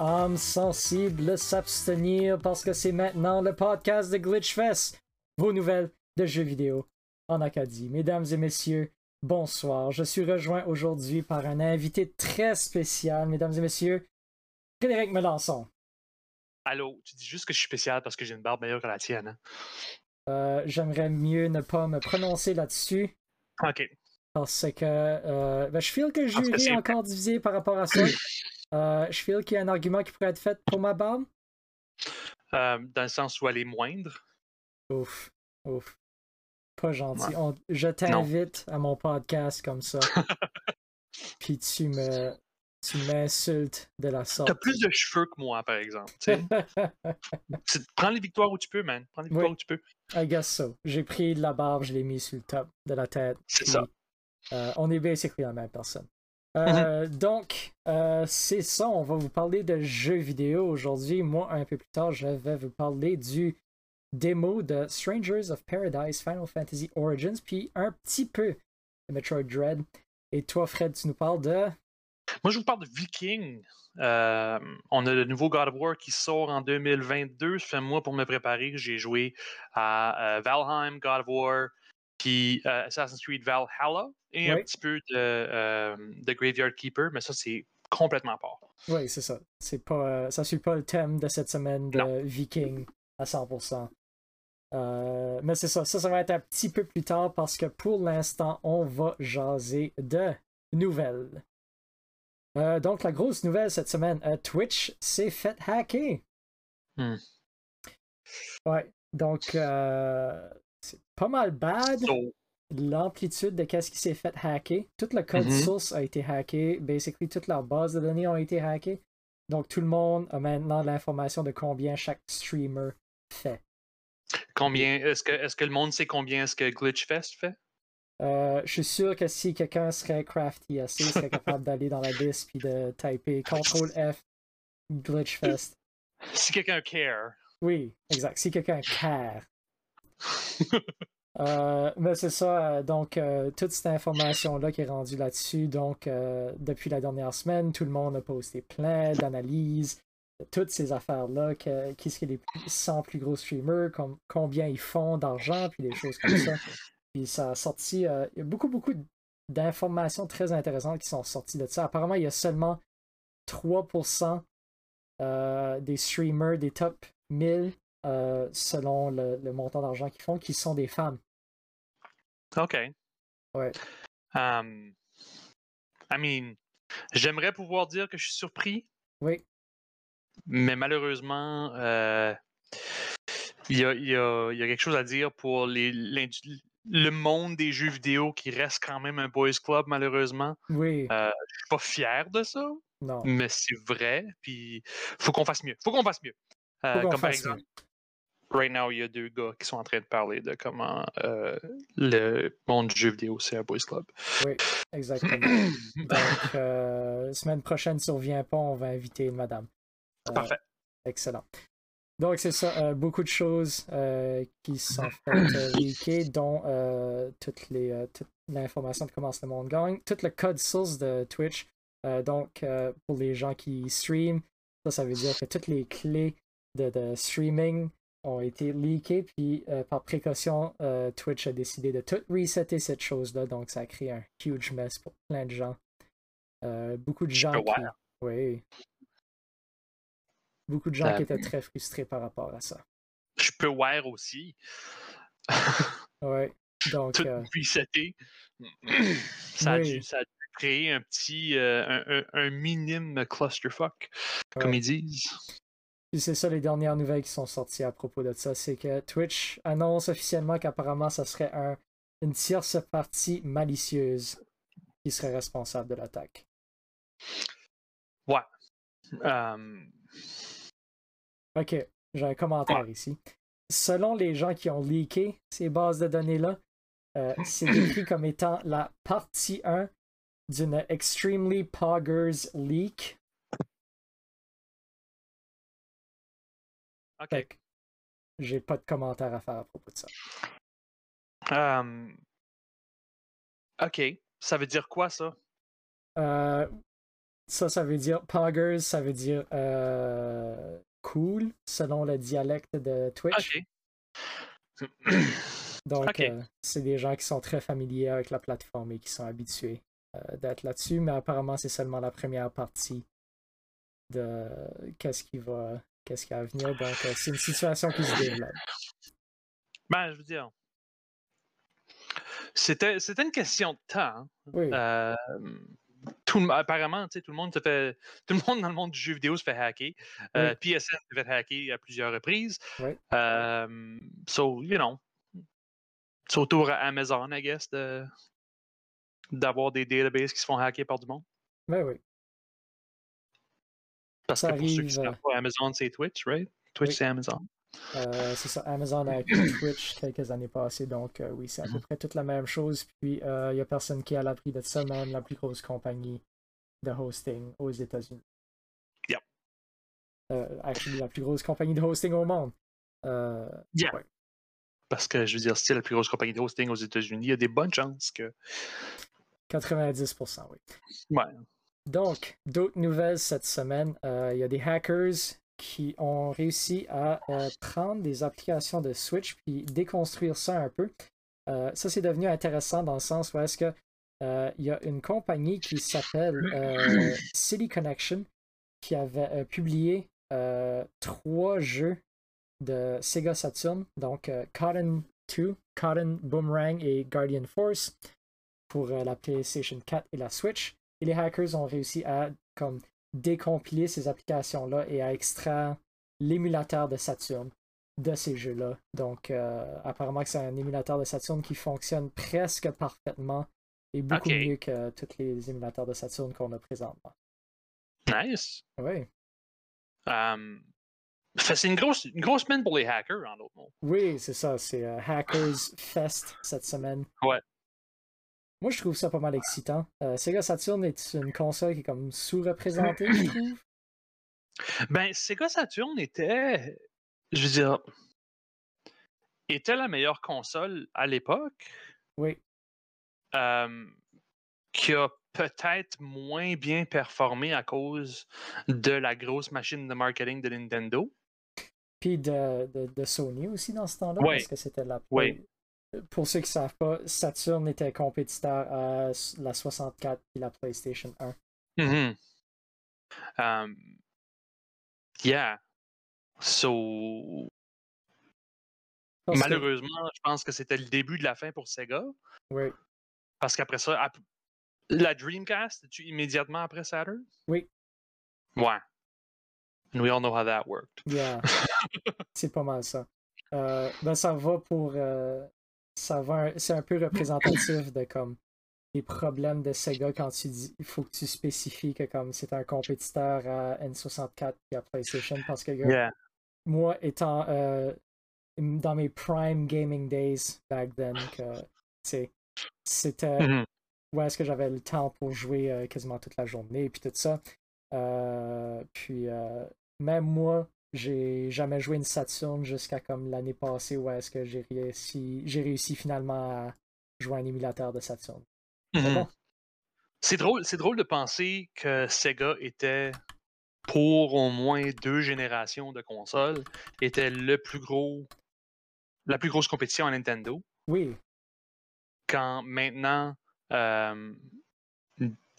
âme sensible s'abstenir parce que c'est maintenant le podcast de Glitchfest, vos nouvelles de jeux vidéo en Acadie. Mesdames et messieurs, bonsoir. Je suis rejoint aujourd'hui par un invité très spécial, mesdames et messieurs, Frédéric Melançon. Allô, tu dis juste que je suis spécial parce que j'ai une barbe meilleure que la tienne. Hein? Euh, j'aimerais mieux ne pas me prononcer là-dessus. Ok. Parce que euh, ben, je feel que jury est encore divisé par rapport à ça. Euh, je feel qu'il y a un argument qui pourrait être fait pour ma barbe. dans le sens où elle est moindre. Ouf, ouf. Pas gentil. je t'invite à mon podcast comme ça. Puis tu me tu m'insultes de la sorte. T'as plus de cheveux que moi, par exemple. Prends les victoires où tu peux, man. Prends les victoires où tu peux. I guess so. J'ai pris de la barbe, je l'ai mis sur le top de la tête. C'est ça. Euh, on est basically la même personne. Euh, mm-hmm. Donc, euh, c'est ça, on va vous parler de jeux vidéo aujourd'hui. Moi, un peu plus tard, je vais vous parler du démo de Strangers of Paradise Final Fantasy Origins, puis un petit peu de Metroid Dread. Et toi, Fred, tu nous parles de moi, je vous parle de Viking. Euh, on a le nouveau God of War qui sort en 2022. Ça fait moi pour me préparer. J'ai joué à euh, Valheim, God of War, puis euh, Assassin's Creed Valhalla et un petit peu de, Graveyard Keeper, mais ça, c'est complètement part. Oui, c'est ça. C'est pas, ça suit pas le thème de cette semaine de Viking à 100%. mais c'est ça, ça, ça va être un petit peu plus tard parce que pour l'instant, on va jaser de nouvelles. Euh, donc, la grosse nouvelle cette semaine, euh, Twitch s'est fait hacker. Hmm. Ouais, donc c'est pas mal bad. L'amplitude de qu'est-ce qui s'est fait hacker. Tout le code mm-hmm. source a été hacké. Basically, toute leur base de données ont été hackées. Donc, tout le monde a maintenant l'information de combien chaque streamer fait. Combien est-ce que, est-ce que le monde sait combien est-ce que Glitchfest fait? Euh, je suis sûr que si quelqu'un serait crafty assez, il serait capable d'aller dans la liste puis de typer CTRL F Glitchfest. Si quelqu'un care. Oui, exact. Si quelqu'un care. Euh, mais c'est ça, euh, donc toute cette information-là qui est rendue là-dessus, donc depuis la dernière semaine, tout le monde a posté plein d'analyses, toutes ces affaires-là, qui sont les 100 plus gros streamers, combien ils font d'argent, puis des choses comme ça. Puis ça a sorti. Euh, il y a beaucoup, beaucoup d'informations très intéressantes qui sont sorties de ça. Apparemment, il y a seulement 3% euh, des streamers des top 1000 euh, selon le, montant d'argent qu'ils font qui sont des femmes. OK. Ouais. Um, I mean, j'aimerais pouvoir dire que je suis surpris. Oui. Mais malheureusement, il y, a, y, a, y, a, quelque chose à dire pour les, le monde des jeux vidéo qui reste quand même un boys club, malheureusement. Oui. Euh, je suis pas fier de ça. Non. Mais c'est vrai. Puis faut qu'on fasse mieux. Faut qu'on fasse mieux. Euh, comme par exemple, right now, il y a deux gars qui sont en train de parler de comment euh, le monde du jeu vidéo, c'est un boys club. Oui, exactement. Donc, euh, semaine prochaine, si on pas, on va inviter madame. Parfait. Excellent. Donc, c'est ça, euh, beaucoup de choses euh, qui sont faites euh, dont toutes les, toute l'information de comment le monde gagne, tout le code source de Twitch. donc, pour les gens qui stream, ça, ça veut dire que toutes les clés de, streaming ont été leakées, puis par précaution, Twitch a décidé de tout resetter cette chose-là, donc ça a créé un huge mess pour plein de gens. beaucoup de gens qui... Oui, Beaucoup de gens qui étaient très frustrés par rapport à ça. Je peux voir aussi. ouais. Donc. Tout euh... ça, a dû, ça, a créer un petit. Euh, un, minime clusterfuck, comme ils disent. C'est ça les dernières nouvelles qui sont sorties à propos de ça. C'est que Twitch annonce officiellement qu'apparemment ça serait un, une tierce partie malicieuse qui serait responsable de l'attaque. Ouais. Um... Ok, j'ai un commentaire ici. Selon les gens qui ont leaké ces bases de données-là, euh, c'est décrit comme étant la partie 1 d'une Extremely Poggers leak. Ok. J'ai pas de commentaire à faire à propos de ça. Um... Ok. Ça veut dire quoi ça? Euh, ça, ça veut dire poggers, ça veut dire euh, cool, selon le dialecte de Twitch. Ok. Donc, euh, c'est des gens qui sont très familiers avec la plateforme et qui sont habitués euh, d'être là-dessus, mais apparemment, c'est seulement la première partie de qu'est-ce qui va, qu'est-ce qui va venir. Donc, c'est une situation qui se développe. Ben, je veux dire. C'était, c'était une question de temps. hein. Oui, Euh, tout, apparemment, tu sais, tout le monde se fait. Tout le monde dans le monde du jeu vidéo se fait hacker. Euh, PSN s'est fait hacker à plusieurs reprises. Oui. Euh, so, you know. C'est au tour à Amazon, I guess, de, d'avoir des databases qui se font hacker par du monde. mais oui. Parce Ça que pour ceux qui savent pas, Amazon, c'est Twitch, right? Twitch, Oui. c'est Amazon. Euh, c'est ça, Amazon a acquis Twitch quelques années passées, donc euh, oui, c'est à peu Mhm. près toute la même chose. Puis il n'y a personne qui est à l'abri de ça, même la plus grosse compagnie de hosting aux États-Unis. Yep. Euh, actually, la plus grosse compagnie de hosting au monde. Euh, Yeah. ouais. Parce que, je veux dire, c'est la plus grosse compagnie de hosting aux États-Unis. Il y a des bonnes chances que. 90%, oui. Ouais. Donc, d'autres nouvelles cette semaine. Euh, Il y a des hackers qui ont réussi à euh, prendre des applications de Switch puis déconstruire ça un peu. Euh, ça, c'est devenu intéressant dans le sens où est-ce il y a une compagnie qui s'appelle City Connection qui avait publié trois jeux de Sega Saturn, donc Cotton 2, Cotton Boomerang et Guardian Force pour la PlayStation 4 et la Switch. Et les hackers ont réussi à comme décompiler ces applications-là et à extraire l'émulateur de Saturn de ces jeux-là. Donc, euh, apparemment que c'est un émulateur de Saturn qui fonctionne presque parfaitement et beaucoup mieux que tous les émulateurs de Saturn qu'on a présentement. Nice. Oui, Um, c'est une grosse, une grosse semaine pour les hackers, en d'autres mots. oui c'est ça. C'est euh, Hackers Fest cette semaine. Ouais. Moi, je trouve ça pas mal excitant. Euh, Sega Saturn est une console qui est comme sous-représentée, je trouve. Ben, Sega Saturn était, je veux dire, était la meilleure console à l'époque, Oui, euh, qui a peut-être moins bien performé à cause de la grosse machine de marketing de Nintendo. Puis de, de, de Sony aussi dans ce temps-là, Ouais. parce que c'était la. Ouais. Pour ceux qui ne savent pas, Saturn était compétiteur à la 64 et la PlayStation 1. Mhm. Um, yeah. So, Parce que- malheureusement, je pense que c'était le début de la fin pour Sega. Oui, Parce qu'après ça, la Dreamcast, tu immédiatement après Saturn? Oui. Ouais. And we all know how that worked. yeah. c'est pas mal ça. Euh, ben ça va pour. euh, ça va un- c'est un peu représentatif de comme les problèmes de Sega quand tu dis il faut que tu spécifies que comme c'est un compétiteur à N64 et à PlayStation parce que Yeah. moi étant euh, dans mes prime gaming days back then que c'était Mhm. où est-ce que j'avais le temps pour jouer euh, quasiment toute la journée puis tout ça Euh, puis euh, même moi j'ai jamais joué une Saturn jusqu'à comme l'année passée où est-ce que j'ai réussi j'ai réussi finalement à jouer un émulateur de Saturn Mhm. bon, C'est drôle, c'est drôle de penser que Sega était, pour au moins deux générations de consoles, était le plus gros, la plus grosse compétition à Nintendo. oui Quand maintenant, euh,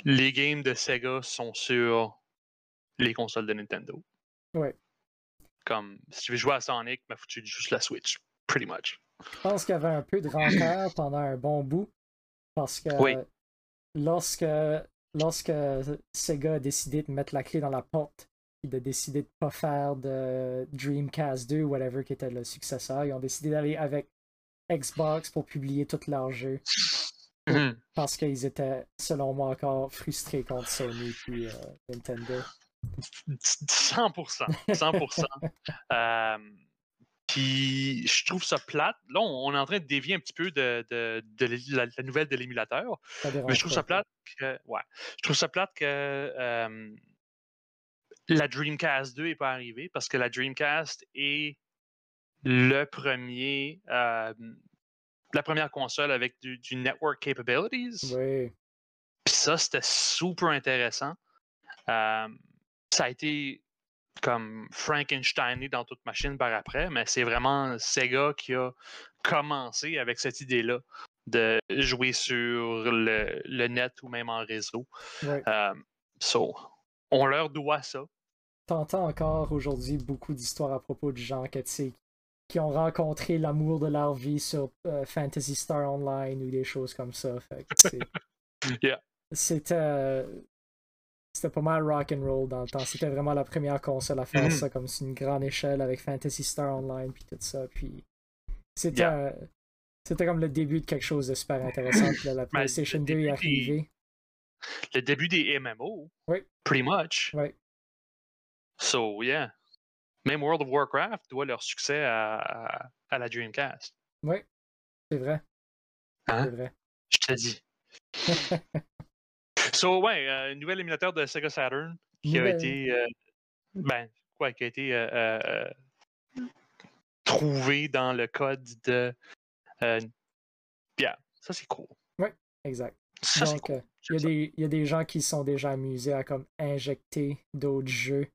les games de Sega sont sur les consoles de Nintendo. Ouais. Comme si tu veux jouer à Sonic, ben, faut que tu joues juste la Switch, pretty much. Je pense qu'il y avait un peu de rancœur pendant un bon bout. Parce que Oui. lorsque, lorsque Sega a décidé de mettre la clé dans la porte et de décider de pas faire de Dreamcast 2 ou whatever qui était le successeur, ils ont décidé d'aller avec Xbox pour publier tous leurs jeux. Mhm. Parce qu'ils étaient, selon moi, encore frustrés contre Sony et Nintendo. 100%. 100%. Euh, Puis je trouve ça plate. Là, on, est en train de dévier un petit peu de, de- de l'é- la, la nouvelle de l'émulateur. Mais je trouve ça plate que. Ouais. Je trouve ça plate que euh, la Dreamcast 2 n'est pas arrivée parce que la Dreamcast est le premier. euh, la première console avec du, du network capabilities. Oui, Puis ça, c'était super intéressant. Euh, ça a été comme Frankensteiné dans toute machine par après, mais c'est vraiment Sega qui a commencé avec cette idée-là de jouer sur le, net ou même en réseau. Euh, so, on leur doit ça. T'entends encore aujourd'hui beaucoup d'histoires à propos de gens qui ont rencontré l'amour de leur vie sur euh, Fantasy Star Online ou des choses comme ça. C'était c'était pas mal rock and roll dans le temps. C'était vraiment la première console à faire mm-hmm. ça comme sur une grande échelle avec Fantasy Star Online puis tout ça. Puis c'était c'était comme le début de quelque chose de super intéressant. la ben, PlayStation 2 est arrivée. Le début des MMO. Oui. Pretty much. Oui. So yeah. Même World of Warcraft doit leur succès à, à, la Dreamcast. Oui, c'est vrai. Hein? C'est vrai. Je te dis. So, ouais, un euh, nouvel émulateur de Sega Saturn qui a été. Euh, ben, quoi, qui a été euh, trouvé dans le code de. Bien, ça c'est cool. Oui, exact. Donc, il y, a des gens qui sont déjà amusés à comme injecter d'autres jeux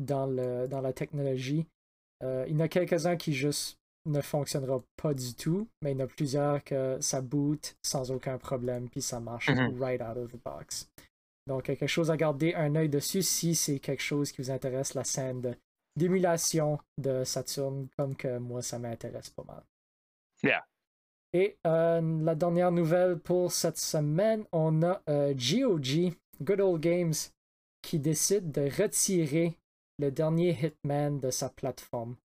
dans, le, dans la technologie. il y en a quelques-uns qui juste ne fonctionnera pas du tout, mais il y en a plusieurs que ça boot sans aucun problème, puis ça marche mm-hmm. right out of the box. Donc, quelque chose à garder un œil dessus si c'est quelque chose qui vous intéresse, la scène d'émulation de, Saturn, comme que moi, ça m'intéresse pas mal. Yeah. Et euh, la dernière nouvelle pour cette semaine, on a GOG, euh, Good Old Games, qui décide de retirer le dernier Hitman de sa plateforme.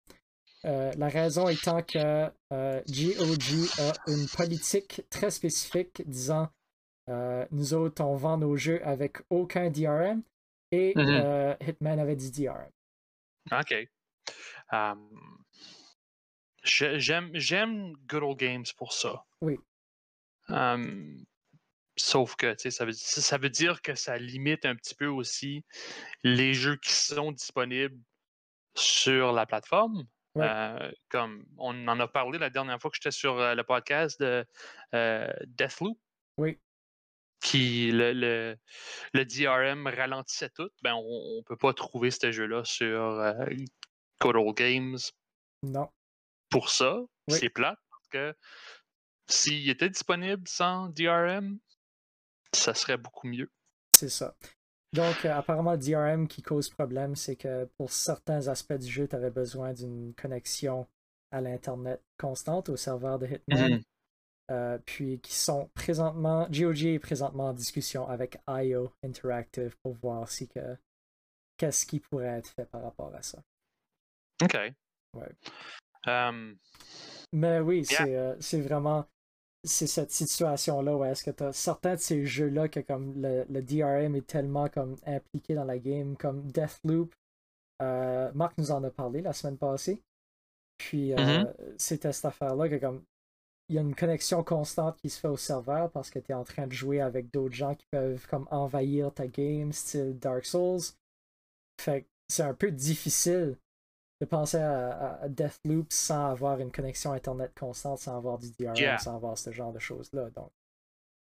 Euh, la raison étant que GOG a une politique très spécifique disant euh, nous autres, on vend nos jeux avec aucun DRM et mm-hmm. euh, Hitman avait du DRM. OK. J'aime Good Old Games pour ça. Oui. sauf que ça veut, ça veut dire que ça limite un petit peu aussi les jeux qui sont disponibles sur la plateforme. Euh, comme on en a parlé la dernière fois que j'étais sur le podcast de Deathloop. Oui qui le, le, le, DRM ralentissait tout, ben on ne peut pas trouver ce jeu-là sur euh, Code Games. Non. Pour ça, c'est plate parce que s'il était disponible sans DRM, ça serait beaucoup mieux. C'est ça. Donc, euh, apparemment, DRM qui cause problème, c'est que pour certains aspects du jeu, tu avais besoin d'une connexion à l'Internet constante au serveur de Hitman. Mmh. Euh, puis qui sont présentement, GOG est présentement en discussion avec IO Interactive pour voir si que qu'est-ce qui pourrait être fait par rapport à ça. OK. Ouais. Um, Mais oui, euh, c'est vraiment c'est cette situation-là où est-ce que tu as certains de ces jeux-là que comme le, le, DRM est tellement comme impliqué dans la game, comme Deathloop. Euh, Marc nous en a parlé la semaine passée. Puis mm-hmm. c'était cette affaire-là que comme il y a une connexion constante qui se fait au serveur parce que tu es en train de jouer avec d'autres gens qui peuvent comme envahir ta game, style Dark Souls. Fait c'est un peu difficile de penser à, Deathloop sans avoir une connexion internet constante, sans avoir du DRM, sans avoir ce genre de choses-là. Donc,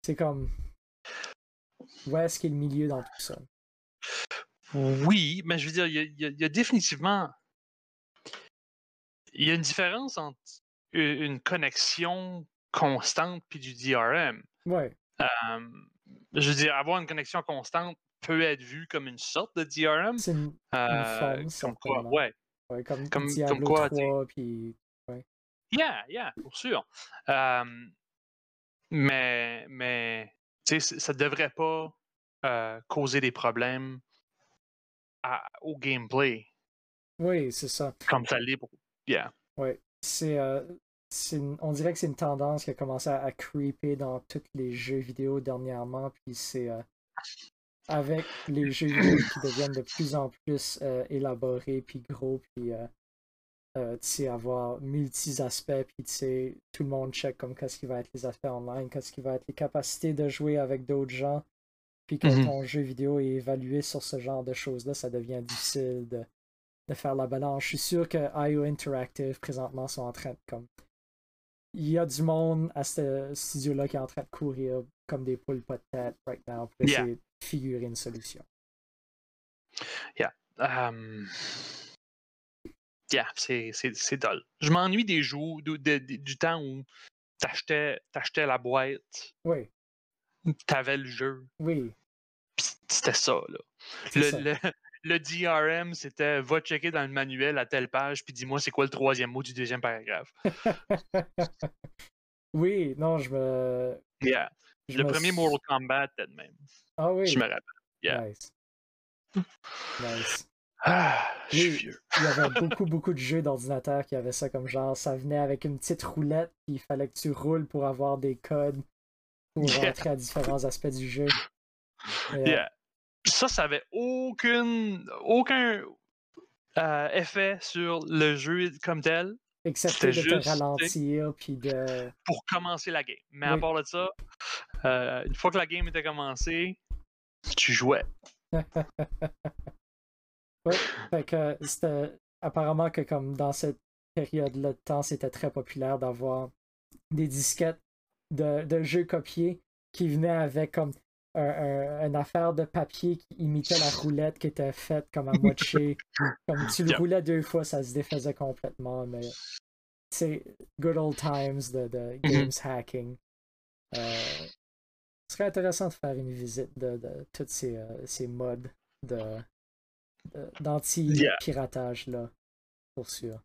c'est comme. Où est-ce qu'il y a le milieu dans tout ça? Oui, mais je veux dire, il y a définitivement. Il y a une différence entre une connexion constante puis du DRM. Ouais. je veux dire, avoir une connexion constante peut être vu comme une sorte de DRM. C'est une, euh, comme quoi, ouais. Ouais comme, comme, Diablo comme quoi, 3, puis... Ouais. Yeah, yeah, pour sûr. mais, mais ça devrait pas euh, causer des problèmes au gameplay. Oui, c'est ça. Comme ça l'est pour... Yeah. Oui. C'est, euh, on dirait que c'est une tendance qui a commencé à, creeper dans tous les jeux vidéo dernièrement. Puis c'est euh, avec les jeux vidéo qui deviennent de plus en plus euh, élaborés, puis gros, puis tu sais, avoir multi-aspects, puis tu sais, tout le monde check comme qu'est-ce qui va être les aspects online, qu'est-ce qui va être les capacités de jouer avec d'autres gens. Puis quand mm-hmm. ton jeu vidéo est évalué sur ce genre de choses-là, ça devient difficile de, de faire la balance. Je suis sûr que IO Interactive présentement sont en train de comme. Il y a du monde à ce studio-là qui est en train de courir comme des poules pas de tête right now pour essayer de figurer une solution. Yeah. Um, Yeah, c'est dull. Je m'ennuie des jours, de, de, de, du temps où t'achetais achetais la boîte, Oui, t'avais le jeu, oui. c'était ça, là. Le, ça. le, le DRM, c'était va checker dans le manuel à telle page, puis dis-moi c'est quoi le troisième mot du deuxième paragraphe. oui, non, je me. Yeah. Je Le premier Mortal Kombat, de même. Ah oui. Je me rappelle. Yeah. Nice. Nice. Ah, je suis vieux. Il y avait beaucoup, beaucoup de jeux d'ordinateur qui avaient ça comme genre, ça venait avec une petite roulette, puis il fallait que tu roules pour avoir des codes pour Yeah. rentrer à différents aspects du jeu. Yeah. Ça, ça avait aucune, aucun euh, effet sur le jeu comme tel Excepté de C'était te juste, ralentir, puis de. pour commencer la game. Mais à part de ça, euh, une fois que la game était commencée, tu jouais. Oui, fait que c'était apparemment que comme dans cette période-là de temps, c'était très populaire d'avoir des disquettes de, de jeux copiés qui venaient avec comme un, un- une affaire de papier qui imitait la roulette qui était faite comme à moitié. comme tu le Yeah. roulais deux fois, ça se défaisait complètement, mais c'est good old times de, de games hacking. Euh, serait intéressant de faire une visite de, de tous ces, euh, ces modes de, d'anti-piratage là, pour sûr.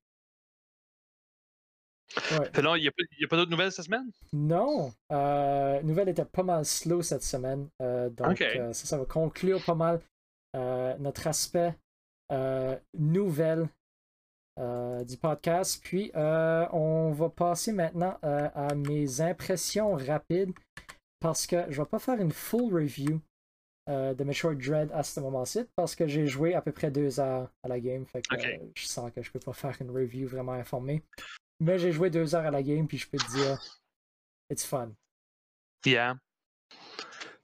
Ouais. Il n'y a pas, d'autres nouvelles cette semaine? Non, euh, nouvelle était pas mal slow cette semaine, euh, donc euh, ça, ça va conclure pas mal notre aspect nouvelle du podcast. Puis on va passer maintenant à mes impressions rapides parce que je vais pas faire une full review euh, de Metroid Dread à ce moment-ci parce que j'ai joué à peu près deux heures à la game. Fait que euh, je sens que je peux pas faire une review vraiment informée. Mais j'ai joué deux heures à la game puis je peux te dire, it's fun. Yeah.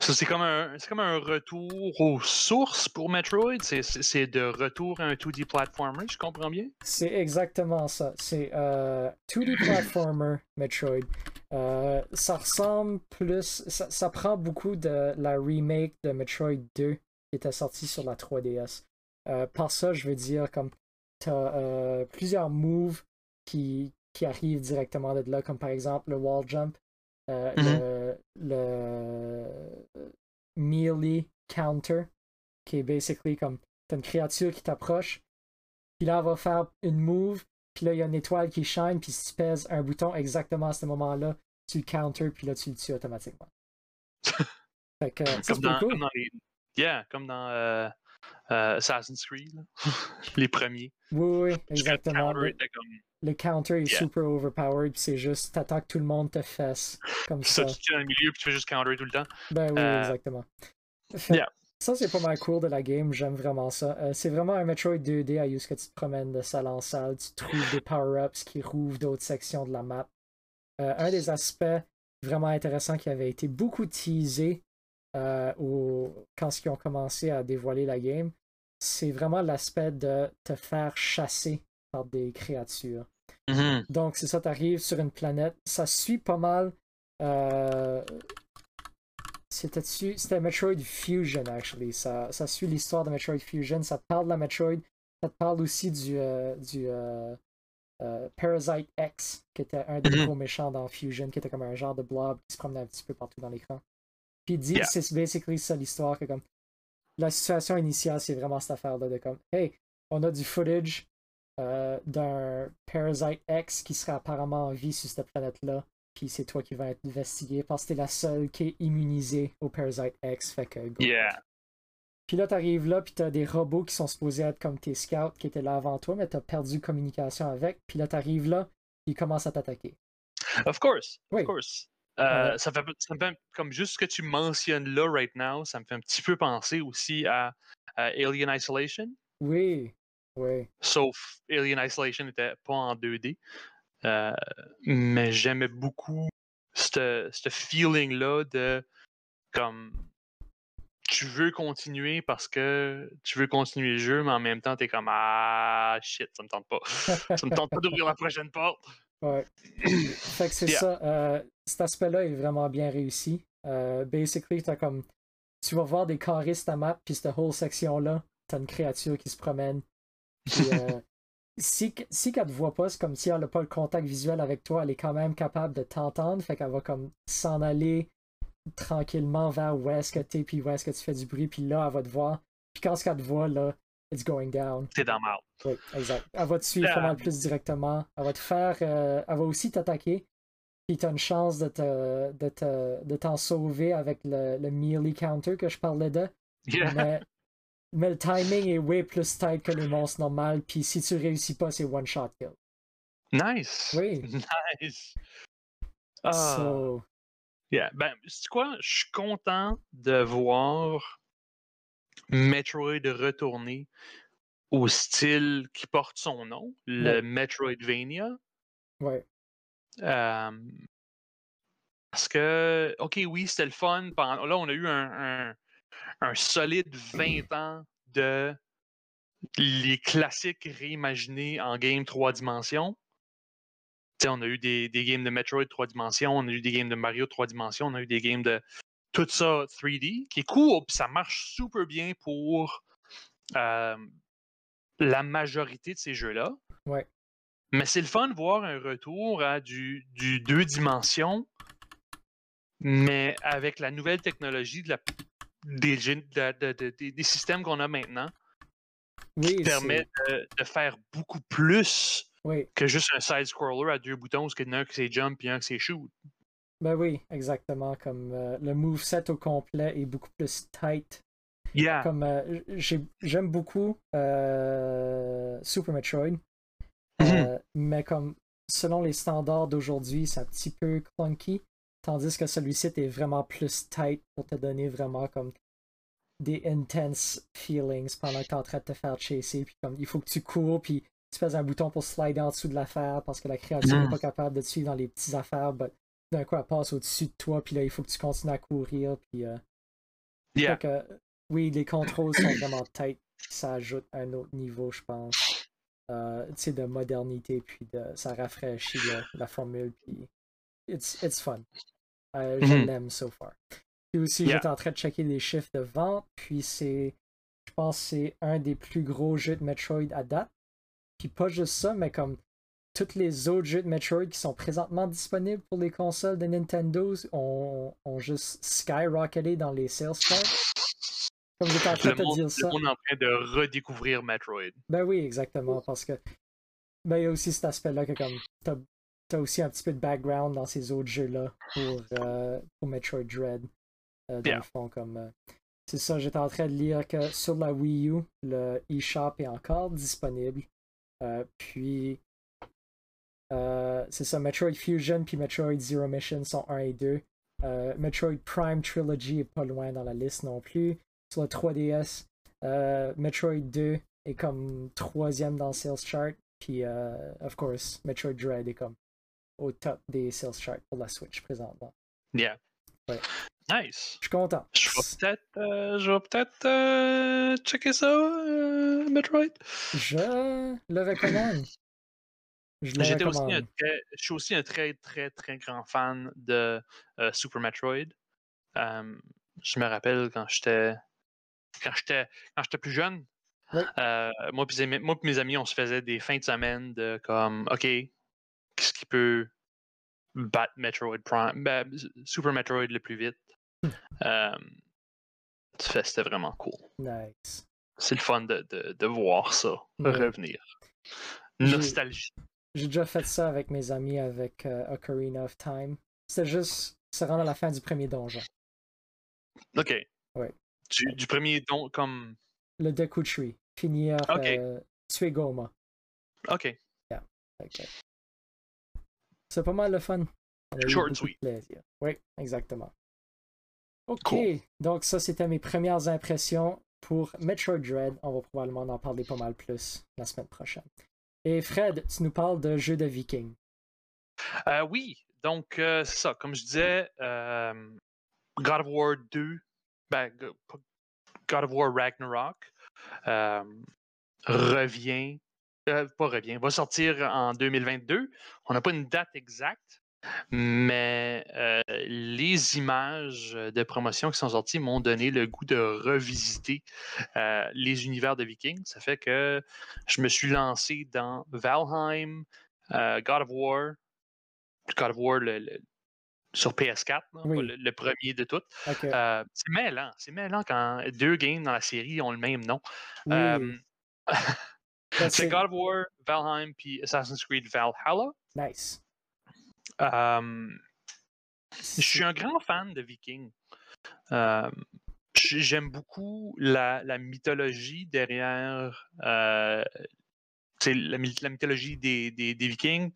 Ça, c'est comme, un, c'est comme un retour aux sources pour Metroid. C'est, de retour à un 2D platformer, je comprends bien? C'est exactement ça. C'est euh, 2D platformer Metroid. Euh, ça ressemble plus. Ça, ça prend beaucoup de la remake de Metroid 2 qui était sortie sur la 3DS. Euh, par ça, je veux dire, comme tu as plusieurs moves qui, qui arrivent directement de là, comme par exemple le wall jump, euh, le, le melee counter, qui est basically comme t'as une créature qui t'approche, puis là, elle va faire une move, puis là, il y a une étoile qui shine, puis si tu pèses un bouton exactement à ce moment-là, tu le counter, puis là, tu le tues automatiquement. fait que, ça, Comme dans, pas cool. comme dans les. Yeah, comme dans euh, euh, Assassin's Creed, les premiers. Oui, oui, Le exactement. counter Le, était comme le counter est Yeah. super overpowered, puis c'est juste, t'attends que tout le monde te fesse, comme ça, ça. tu tiens dans le milieu puis tu fais juste counter tout le temps. Ben oui, Euh, exactement. Fait- yeah. Ça, c'est pas mal cool de la game, j'aime vraiment ça. Euh, c'est vraiment un Metroid 2D à use que tu te promènes de salle en salle, tu trouves des power-ups qui rouvrent d'autres sections de la map. Euh, un des aspects vraiment intéressants qui avait été beaucoup teasé au- quand ils ont commencé à dévoiler la game, c'est vraiment l'aspect de te faire chasser par des créatures. Mhm. Donc, c'est ça, t'arrives sur une planète. Ça suit pas mal. euh, C'était C'était Metroid Fusion, actually. Ça, ça suit l'histoire de Metroid Fusion. Ça te parle de la Metroid. Ça te parle aussi du, euh, du euh, Parasite X, qui était un des Mhm. gros méchants dans Fusion, qui était comme un genre de blob qui se promenait un petit peu partout dans l'écran. Puis dit, Yeah. c'est basically ça l'histoire, que comme la situation initiale, c'est vraiment cette affaire-là de comme, hey, on a du footage euh, d'un Parasite X qui serait apparemment en vie sur cette planète-là. Puis c'est toi qui vas être investigué parce que t'es la seule qui est immunisée au Parasite X. Fait que go. Yeah. Puis là, t'arrives là, puis t'as des robots qui sont supposés être comme tes scouts qui étaient là avant toi, mais t'as perdu communication avec. Puis là, t'arrives là, ils commencent à t'attaquer. Of course. Oui. Of course. Euh, Ouais. ça, fait, ça me fait comme juste ce que tu mentionnes là, right now, ça me fait un petit peu penser aussi à, à Alien Isolation. Oui, Sauf Alien Isolation n'était pas en 2D. Euh, mais j'aimais beaucoup ce ce feeling-là de comme tu veux continuer parce que tu veux continuer le jeu, mais en même temps, t'es comme Ah shit, ça me tente pas. ça me tente pas d'ouvrir la prochaine porte. Ouais. fait que c'est Yeah. ça. euh, cet aspect-là est vraiment bien réussi. Euh, basically, t'as comme. Tu vas voir des carrés sur ta map, puis cette whole section-là, t'as une créature qui se promène. Puis, euh, si, si qu'elle te voit pas, c'est comme si elle n'a pas le contact visuel avec toi, elle est quand même capable de t'entendre. Fait qu'elle va comme s'en aller tranquillement vers où est-ce que t'es, puis où est-ce que tu fais du bruit, puis là, elle va te voir. Puis quand qu'elle te voit, là, it's going down. C'est dans mal. Oui, exact. Elle va te suivre pas mal plus directement. Elle va te faire. euh, elle va aussi t'attaquer. Puis t'as une chance de te, de te, de t'en sauver avec le, le melee counter que je parlais de. Yeah. Mais, mais le timing est way plus tight que les monstres normales. Puis si tu réussis pas, c'est one shot kill. Nice. Oui. Nice. Ah. So, Yeah. Ben, c'est quoi? Je suis content de voir Metroid retourner au style qui porte son nom, le Ouais. Metroidvania. ouais. Euh, parce que, ok, oui, c'était le fun. Pendant, là, on a eu un, un, un solide 20 ans de les classiques réimaginés en game 3 dimensions. On a eu des, des games de Metroid 3 dimensions, on a eu des games de Mario 3 dimensions, on a eu des games de tout ça 3D, qui est cool, puis ça marche super bien pour euh, la majorité de ces jeux-là. Ouais. Mais c'est le fun de voir un retour à du, du deux dimensions, mais avec la nouvelle technologie de la, des, gén- de la- de- de- des- des systèmes qu'on a maintenant, Oui, qui permet c'est- de, faire beaucoup plus oui. que juste un side-scroller à deux boutons, parce qu'il y en a un qui c'est jump et un qui c'est shoot. Ben oui, exactement. Comme euh, le moveset au complet est beaucoup plus tight Yeah. comme euh, j'ai- j'aime beaucoup euh, Super Metroid, Mhm. euh, mais comme selon les standards d'aujourd'hui, c'est un petit peu clunky, tandis que celui-ci est vraiment plus tight pour te donner vraiment comme des intense feelings pendant que tu es en train de te faire chasser, puis comme il faut que tu cours, puis tu pèses un bouton pour slider en dessous de l'affaire parce que la créature n'est Mhm. pas capable de te suivre dans les petites affaires, but d'un coup elle passe au-dessus de toi, puis là il faut que tu continues à courir, puis euh, Yeah. fait que, oui, les contrôles sont vraiment tight. Ça ajoute un autre niveau, je pense. Euh, tu sais, de modernité, puis de, ça rafraîchit la, la formule, puis it's, it's fun. Euh, je Mhm. l'aime so far. Puis aussi, Yeah. j'étais en train de checker les chiffres de vente, puis c'est, je pense c'est un des plus gros jeux de Metroid à date. Puis pas juste ça, mais comme tous les autres jeux de Metroid qui sont présentement disponibles pour les consoles de Nintendo ont, ont juste skyrocketé dans les sales charts. Comme j'étais en train Le de te dire le ça. monde est en train de redécouvrir Metroid. Ben oui, exactement, parce que ben, il y a aussi cet aspect-là que comme t'as as aussi un petit peu de background dans ces autres jeux-là pour, euh, pour Metroid Dread. euh, dans Yeah. le fond, comme euh, c'est ça, j'étais en train de lire que sur la Wii U, le eShop est encore disponible. Puis c'est ça, Metroid Fusion puis Metroid Zero Mission sont 1 et 2. Euh, Metroid Prime Trilogy est pas loin dans la liste non plus. Sur le 3DS, euh, Metroid 2 est comme troisième dans le sales chart. Puis, of course, Metroid Dread est comme au top des sales charts pour la Switch présentement. Yeah. Ouais. Nice. Je suis content. Je vais peut-être euh, je vais peut-être euh, checker ça, euh, Metroid. Je le recommande. Je le aussi un très, je suis aussi un très, très, très grand fan de euh, Super Metroid. Je me rappelle quand j'étais quand j'étais quand j'étais plus jeune, Oui. moi et mes amis, on se faisait des fins de semaine de comme OK, qu'est-ce qui peut battre Metroid Prime, ben, Super Metroid le plus vite. Euh, C'était vraiment cool. Nice. C'est le fun de, de, de voir ça Ouais. revenir. Nostalgie. J'ai déjà fait ça avec mes amis avec euh, Ocarina of Time. C'était juste se rendre à la fin du premier donjon. OK. Ouais. Du, du premier don comme. Le Deku Tree. Finir, Ok. euh, tuer Goma. OK. Fait que C'est pas mal le fun. On a eu Short sweet. plaisir. Oui, exactement. Ok, Cool. donc ça c'était mes premières impressions pour Metroid Dread. On va probablement en parler pas mal plus la semaine prochaine. Et Fred, tu nous parles de jeux de viking. Euh, oui, donc euh, c'est ça. Comme je disais, euh, God of War 2, ben, God of War Ragnarok euh, revient, euh, pas revient, va sortir en 2022. On n'a pas une date exacte, Mais euh, les images de promotion qui sont sorties m'ont donné le goût de revisiter euh, les univers de Vikings. Ça fait que je me suis lancé dans Valheim, euh, God of War, God of War le, le- sur PS4, là, Oui. pas le, le premier de toutes. C'est mêlant, c'est mêlant quand deux games dans la série ont le même nom. Oui, c'est God of War, Valheim, puis Assassin's Creed Valhalla. Nice. Euh, je suis un grand fan de Vikings. J- J'aime beaucoup la, la mythologie derrière euh, la, my- la mythologie des, des- des Vikings.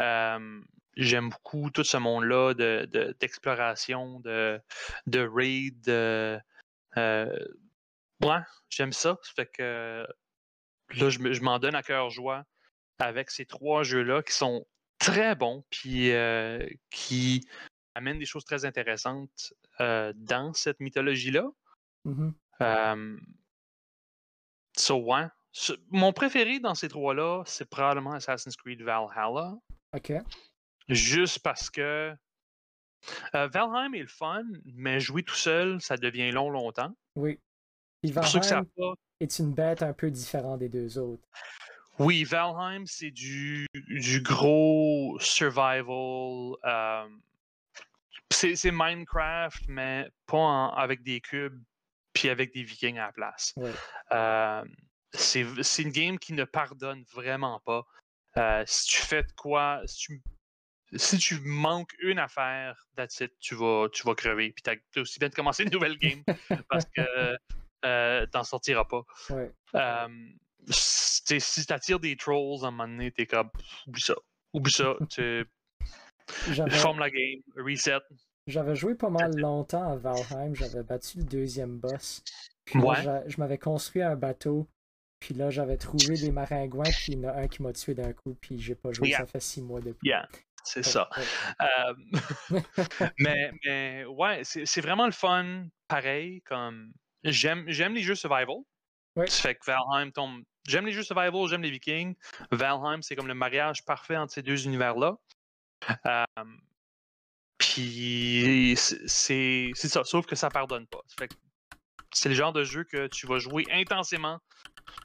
Euh, J'aime beaucoup tout ce monde-là de- de- d'exploration, de, de raid. De, euh, ouais, j'aime ça. Ça fait que là, je me- je m'en donne à cœur joie avec ces trois jeux-là qui sont très bons puis euh, qui amènent des choses très intéressantes euh, dans cette mythologie-là. So, ouais. Ce- Mon préféré dans ces trois-là, c'est probablement Assassin's Creed Valhalla. Ok. Juste parce que euh, Valheim est le fun, mais jouer tout seul, ça devient long longtemps. Oui. Puis Pour ceux qui Valheim savent pas, est une bête un peu différente des deux autres? Oui, Valheim, c'est du, du gros survival. euh, c'est Minecraft, mais pas en- avec des cubes puis avec des vikings à la place. Euh, c'est une game qui ne pardonne vraiment pas. Euh, si tu fais de quoi, si tu, si tu manques une affaire, that's it, tu vas, tu vas crever. Puis t'as aussi bien de commencer une nouvelle game parce que euh, t'en sortiras pas. Ouais. Euh, si t'attires des trolls à un moment donné, t'es comme oublie ça. Oublie ça. Tu formes la game, reset. j'avais joué pas mal longtemps à Valheim. J'avais battu le deuxième boss. Puis Ouais. je m'avais construit un bateau. Puis là, j'avais trouvé des maringouins. Puis il y en a un qui m'a tué d'un coup. Puis j'ai pas joué. Yeah. Ça fait six mois depuis. Yeah, c'est Ouais, ça. ouais. Euh, mais, mais ouais, c'est c'est vraiment le fun, pareil, comme j'aime j'aime les jeux survival. Ouais. Ça fait que Valheim tombe. J'aime les jeux survival, j'aime les Vikings. Valheim, c'est comme le mariage parfait entre ces deux univers-là. Euh, Puis c'est- ça, sauf que ça pardonne pas. Ça fait que c'est le genre de jeu que tu vas jouer intensément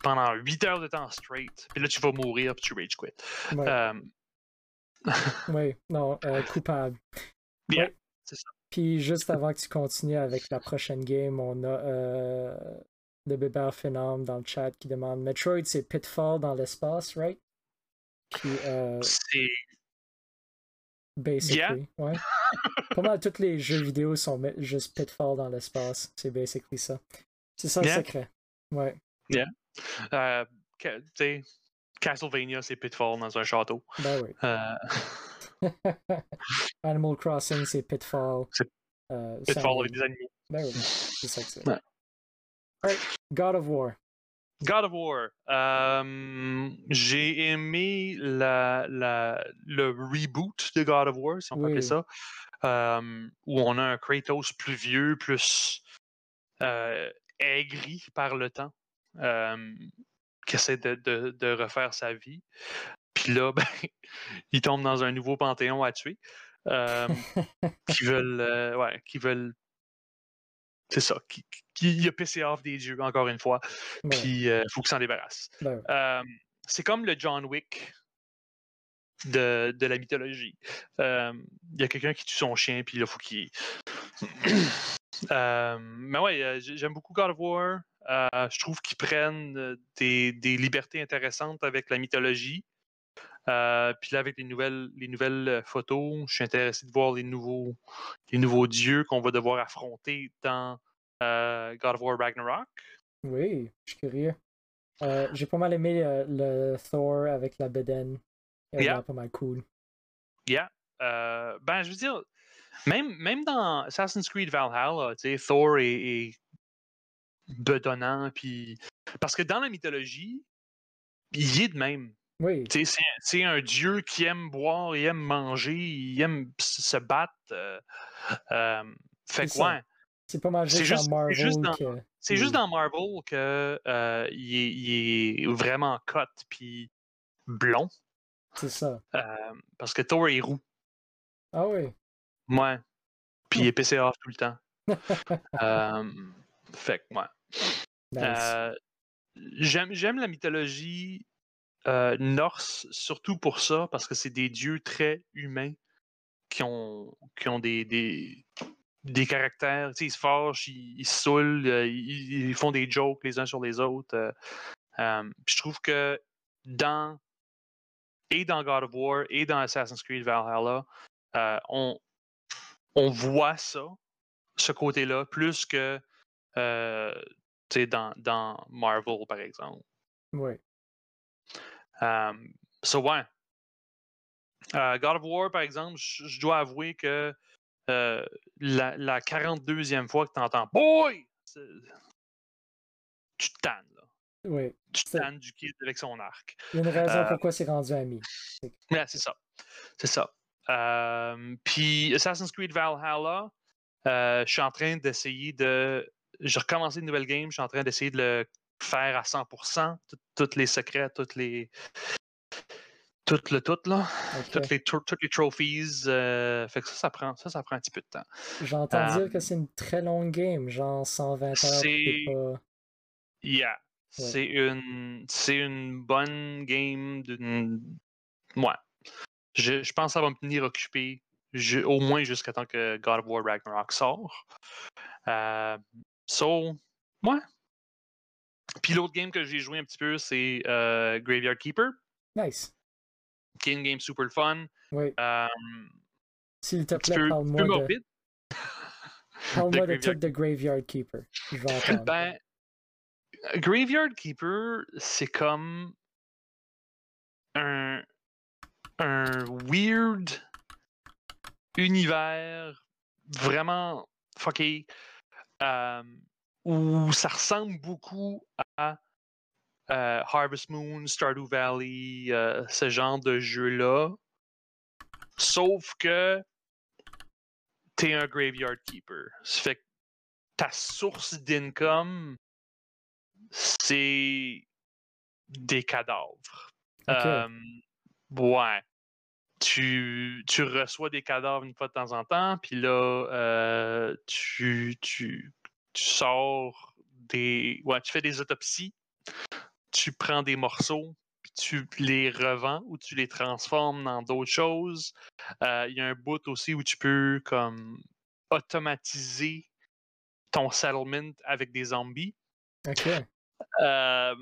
pendant 8 heures de temps straight. Puis là, tu vas mourir, puis tu rage quit. Ouais. Euh, Oui, non, euh, coupable. Ouais. c'est ça. Puis juste avant que tu continues avec la prochaine game, on a euh, le bébé Phenom dans le chat qui demande Metroid, c'est Pitfall dans l'espace, right? Puis, euh, c'est basically, ouais. Pas mal tous les jeux vidéo sont juste Pitfall dans l'espace. C'est basically ça. C'est ça le Yeah. secret. Ouais. Euh, tu sais, Castlevania, c'est Pitfall dans un château. Ben oui. Euh, Animal Crossing, c'est Pitfall. C'est Euh, Pitfall avec des animaux. Ben oui, c'est ça que c'est. Ouais. Alright, God of War. God of War. euh, J'ai aimé la, la, le reboot de God of War, si on peut Oui. appeler ça. euh, où on a un Kratos plus vieux, plus euh, aigri par le temps, euh, qui essaie de, de- de refaire sa vie. Puis là, ben, il tombe dans un nouveau panthéon à tuer. euh, qui veulent. euh, ouais, qui veulent. C'est ça. Qui, qui, il a pissé off des dieux, encore une fois. Ouais, Puis il faut qu'il s'en débarrasse. ben. Euh, c'est comme le John Wick de, de la mythologie. Euh, Il y a quelqu'un qui tue son chien, puis là, il faut qu'il. Euh, mais ouais, euh, j'ai- j'aime beaucoup God of War. Euh, je trouve qu'ils prennent euh, des, des libertés intéressantes avec la mythologie. Euh, puis là, avec les nouvelles, les nouvelles euh, photos, je suis intéressé de voir les nouveaux, les nouveaux dieux qu'on va devoir affronter dans euh, God of War Ragnarok. Oui, je suis curieux. Euh, j'ai pas mal aimé le Thor avec la bedaine. A Yeah. pas mal cool. Yeah. Ben, je veux dire, même, même dans Assassin's Creed Valhalla, tu sais, Thor est, est bedonnant, puis... Parce que dans la mythologie, il est de même. Oui, Tu sais, c'est- un dieu qui aime boire, il aime manger, il aime se battre. euh, euh, fait ouais, c'est pas mal c'est juste, juste- dans Marvel c'est juste dans- que. c'est juste il- dans Marvel que euh, il, est, il est vraiment cut, puis blond, C'est ça. parce que Thor est roux. Ah oui. Ouais. Puis il est PC off tout le temps. Fait que, ouais. Nice. Euh, j'aime, j'aime la mythologie euh, norse, surtout pour ça, parce que c'est des dieux très humains qui ont, des, caractères. Ils se fâchent, ils, saoulent, euh, ils, font des jokes les uns sur les autres. euh, euh, je trouve que dans et dans God of War et dans Assassin's Creed Valhalla, on, voit ça, ce côté-là, plus que dans, dans Marvel, par exemple. Oui. Um, so, ouais. Euh, God of War, par exemple, je dois avouer que euh, la, la 42e fois que tu entends Boy! Tu te tannes, là. Oui. Tu te tannes du kid avec son arc. Il y a une raison Euh, pourquoi c'est rendu ami. Ouais, c'est ça. C'est ça. Euh, puis Assassin's Creed Valhalla, euh, je suis en train d'essayer de. J'ai recommencé une nouvelle game, je suis en train d'essayer de le faire à 100%, tout- tous les secrets, toutes les. Tout le tout, là. Toutes les, toutes les trophies. euh, fait que ça, ça prend, ça, ça prend un petit peu de temps. J'entends dire euh, que c'est une très longue game, genre 120 heures. c'est- pas... Yeah. C'est une, c'est une bonne game d'une. Ouais. Je, je pense que ça va me tenir occupé au moins jusqu'à temps que God of War Ragnarok sort. Euh, so, ouais. Puis l'autre game que j'ai joué un petit peu, c'est euh, Graveyard Keeper, Nice. qui est une game super fun. Oui. Euh, S'il te plaît, parle-moi de, morbide. parle de de de Graveyard Keeper. Je vais entendre. Ben, Graveyard Keeper, c'est comme un, un weird univers vraiment fucké euh, où ça ressemble beaucoup à euh, Harvest Moon, Stardew Valley, euh, ce genre de jeu-là. Sauf que t'es un Graveyard Keeper. Ça fait que ta source d'income, c'est des cadavres. Euh, ouais. Tu, tu reçois des cadavres une fois de temps en temps, puis là, euh, tu, tu, tu sors des. Ouais, tu fais des autopsies, tu prends des morceaux, puis tu les revends ou tu les transformes dans d'autres choses. Euh, Il y a un bout aussi où tu peux comme automatiser ton settlement avec des zombies. Ok. Euh,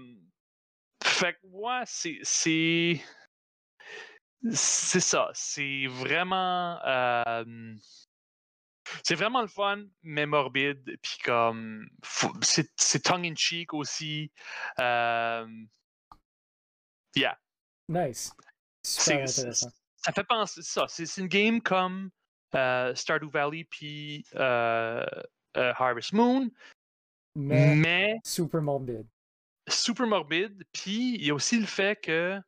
fait que, ouais, c'est. C'est c'est ça. C'est vraiment. euh, c'est vraiment le fun, mais morbide. Puis comme. C'est c'est tongue-in-cheek aussi. Euh, yeah. Nice. Super intéressant. Ça fait penser ça. C'est une game comme euh, Stardew Valley puis euh, euh, Harvest Moon, Mais mais super morbide. super morbide. Puis il y a aussi le fait que,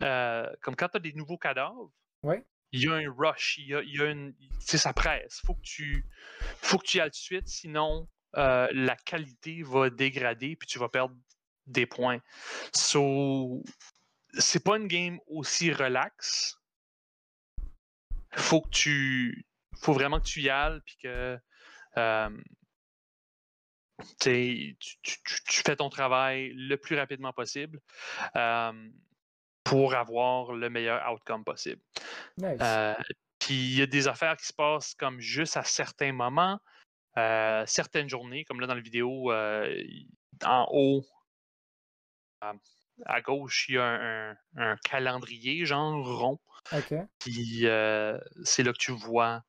comme quand tu as des nouveaux cadavres, Ouais. Il y a un rush, il y a, il y a une. Sais, ça presse. Faut que tu, faut que tu y ailles tout de suite, sinon euh, la qualité va dégrader puis tu vas perdre des points. So, c'est pas une game aussi relax. Faut que tu, faut vraiment que tu y ailles puis que. euh, tu fais ton travail le plus rapidement possible euh, pour avoir le meilleur outcome possible. Nice. Euh, Puis il y a des affaires qui se passent comme juste à certains moments, euh, certaines journées, comme là dans la vidéo, euh, en haut, à, gauche, il y a un, un- un calendrier, genre rond. ok. Puis c'est là que tu vois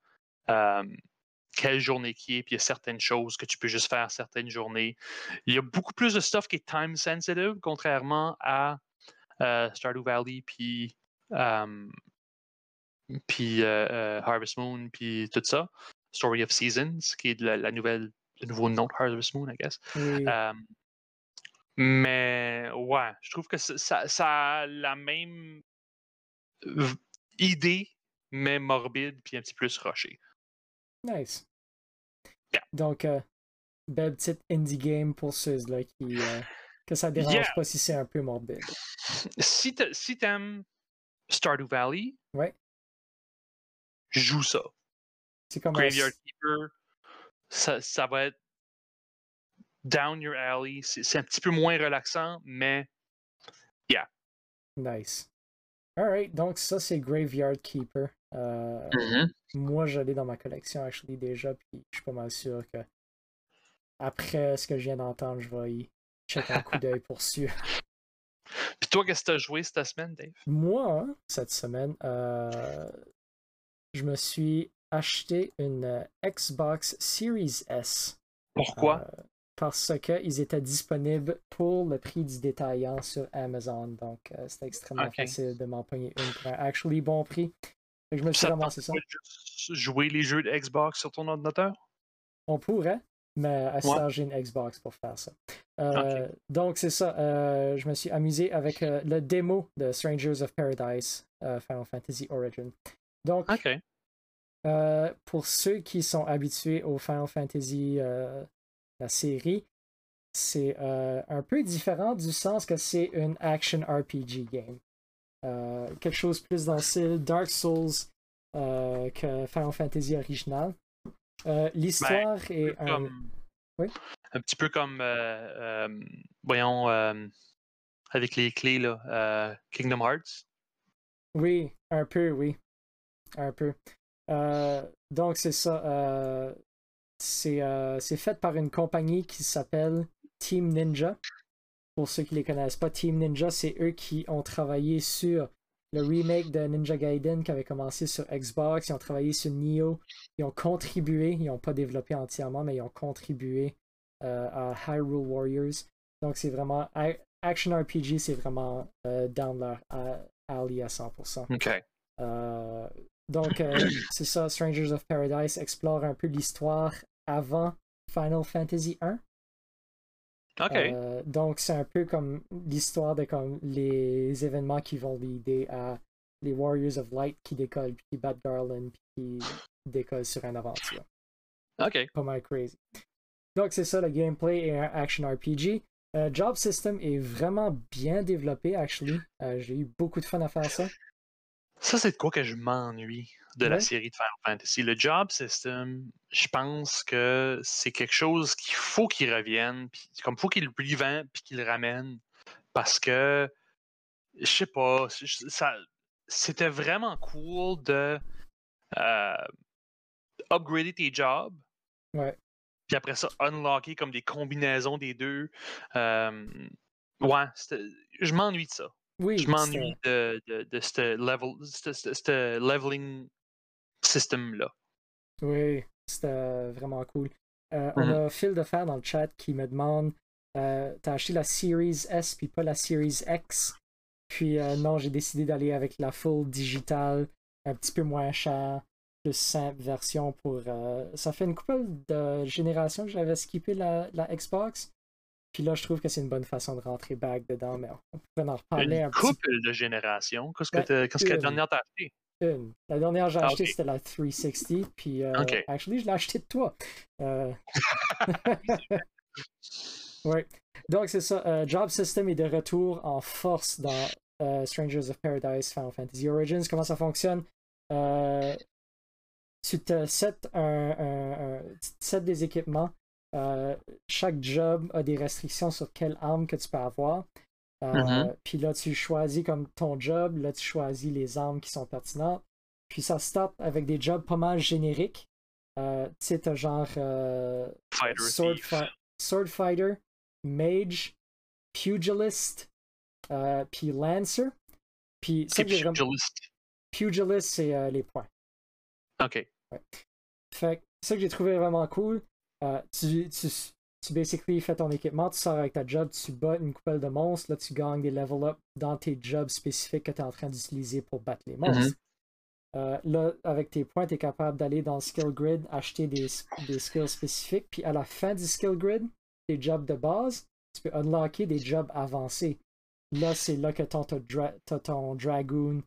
quelle journée qui est, puis il y a certaines choses que tu peux juste faire certaines journées. Il y a beaucoup plus de stuff qui est time sensitive, contrairement à euh, Stardew Valley, puis, euh, puis euh, euh, Harvest Moon, puis tout ça. Story of Seasons, qui est la, la nouvelle, le nouveau nom de Harvest Moon, I guess. Oui. Mais ouais, je trouve que ça, ça- a la même idée, mais morbide, puis un petit peu plus rushée. Nice. Yeah. Donc, euh, belle petite indie game pour ceux-là qui. euh, que ça dérange Yeah. pas si c'est un peu morbide. Si t'a- si t'aimes Stardew Valley, Ouais. joue ça. C'est comme un- Graveyard Keeper, ça, ça va être down your alley. C'est un petit peu moins relaxant, mais Nice. Alright, donc ça c'est Graveyard Keeper. Euh, Mm-hmm. Moi je l'ai dans ma collection actually déjà, puis je suis pas mal sûr que après ce que je viens d'entendre, je vais y checker un coup d'œil pour sûr. Puis toi, qu'est-ce que tu as joué cette semaine, Dave? Moi, hein, cette semaine, euh, je me suis acheté une euh, Xbox Series S. Pourquoi? Euh, parce qu'ils étaient disponibles pour le prix du détaillant sur Amazon. Donc, euh, c'était extrêmement facile de m'en pogner une pour un actually bon prix. Je me suis ça ramassé ça. jouer les jeux de Xbox sur ton ordinateur? On pourrait, mais à ce Ouais. temps, j'ai une Xbox pour faire ça. Euh, Donc, c'est ça. euh, je me suis amusé avec euh, le démo de Strangers of Paradise, euh, Final Fantasy Origin. Donc, pour ceux qui sont habitués au Final Fantasy, la série, c'est un peu différent du sens que c'est une action RPG game. Quelque chose plus dans le style Dark Souls que Final Fantasy original. Euh, L'histoire est peu un... comme- Oui? Un petit peu comme, euh, euh, voyons, euh, avec les clés, là, Kingdom Hearts. Oui, un peu, oui. Un peu. Donc, c'est ça. c'est c'est fait par une compagnie qui s'appelle Team Ninja. Pour ceux qui ne les connaissent pas, Team Ninja, c'est eux qui ont travaillé sur le remake de Ninja Gaiden qui avait commencé sur Xbox. Ils ont travaillé sur Nioh. Ils ont contribué, ils n'ont pas développé entièrement, mais ils ont contribué euh, à Hyrule Warriors. Donc, c'est vraiment. Action RPG, c'est vraiment euh, dans leur euh, alley à 100%. OK. Euh, donc, euh, c'est ça, Strangers of Paradise explore un peu l'histoire avant Final Fantasy 1. Euh, donc, c'est un peu comme l'histoire de comme les événements qui vont l'aider à les Warriors of Light qui décollent, puis qui battent Garland, puis qui décollent sur une aventure. OK. Pas mal crazy. Donc, c'est ça, le gameplay est un action RPG. Euh, Job System est vraiment bien développé, actually. Euh, J'ai eu beaucoup de fun à faire ça. Ça, c'est de quoi que je m'ennuie de la série de Final Fantasy. Le job system, je pense que c'est quelque chose qu'il faut qu'il revienne, puis comme faut qu'il le revend, puis qu'il le ramène, parce que je sais pas, ça, c'était vraiment cool de euh, upgrader tes jobs. Ouais. Puis après ça, unlocker comme des combinaisons des deux. Euh, ouais, je m'ennuie de ça. Oui, Je m'ennuie de, de, de ce level, ce- ce- ce leveling system-là. Oui, c'était vraiment cool. Euh, On Mhm. a Phil de Fer dans le chat qui me demande euh, T'as acheté la Series S puis pas la Series X? Puis euh, non, j'ai décidé d'aller avec la full digitale, un petit peu moins cher, plus simple version pour. euh, Ça fait une couple de générations que j'avais skippé la, la Xbox. Puis là, je trouve que c'est une bonne façon de rentrer back dedans, mais on pourrait en reparler Une un petit couple de générations. Qu'est-ce que Ben, qu'est-ce que la dernière t'as acheté? Une. La dernière que j'ai Ah, acheté, ok. c'était la 360. Puis, euh, Ok. actually, je l'ai acheté de toi. Euh... ouais. Donc, c'est ça. euh, Job System est de retour en force dans euh, Strangers of Paradise Final Fantasy Origins. Comment ça fonctionne? Euh, tu te sets, un, un- un- des équipements. Euh, chaque job a des restrictions sur quelle arme que tu peux avoir. Euh, Mhm. Puis là, tu choisis comme ton job. Là, tu choisis les armes qui sont pertinentes. Puis ça start avec des jobs pas mal génériques. Euh, tu sais, t'as genre euh, Fighter sword, Thief. fi- sword Fighter, Mage, Pugilist, euh, puis Lancer. Puis ça C'est que j'ai vraiment... Pugilist. Pugilist, c'est euh, les points. OK. Fait que ça que j'ai trouvé vraiment cool, euh, tu, tu, tu basically fais ton équipement, tu sors avec ta job, tu bats une coupelle de monstres, là tu gagnes des level up dans tes jobs spécifiques que tu es en train d'utiliser pour battre les monstres. Euh, là, avec tes points, tu es capable d'aller dans le skill grid, acheter des, des skills spécifiques, puis à la fin du skill grid, tes jobs de base, tu peux unlocker des jobs avancés. Là, c'est là que t'as ton, dra- ton Dragoon,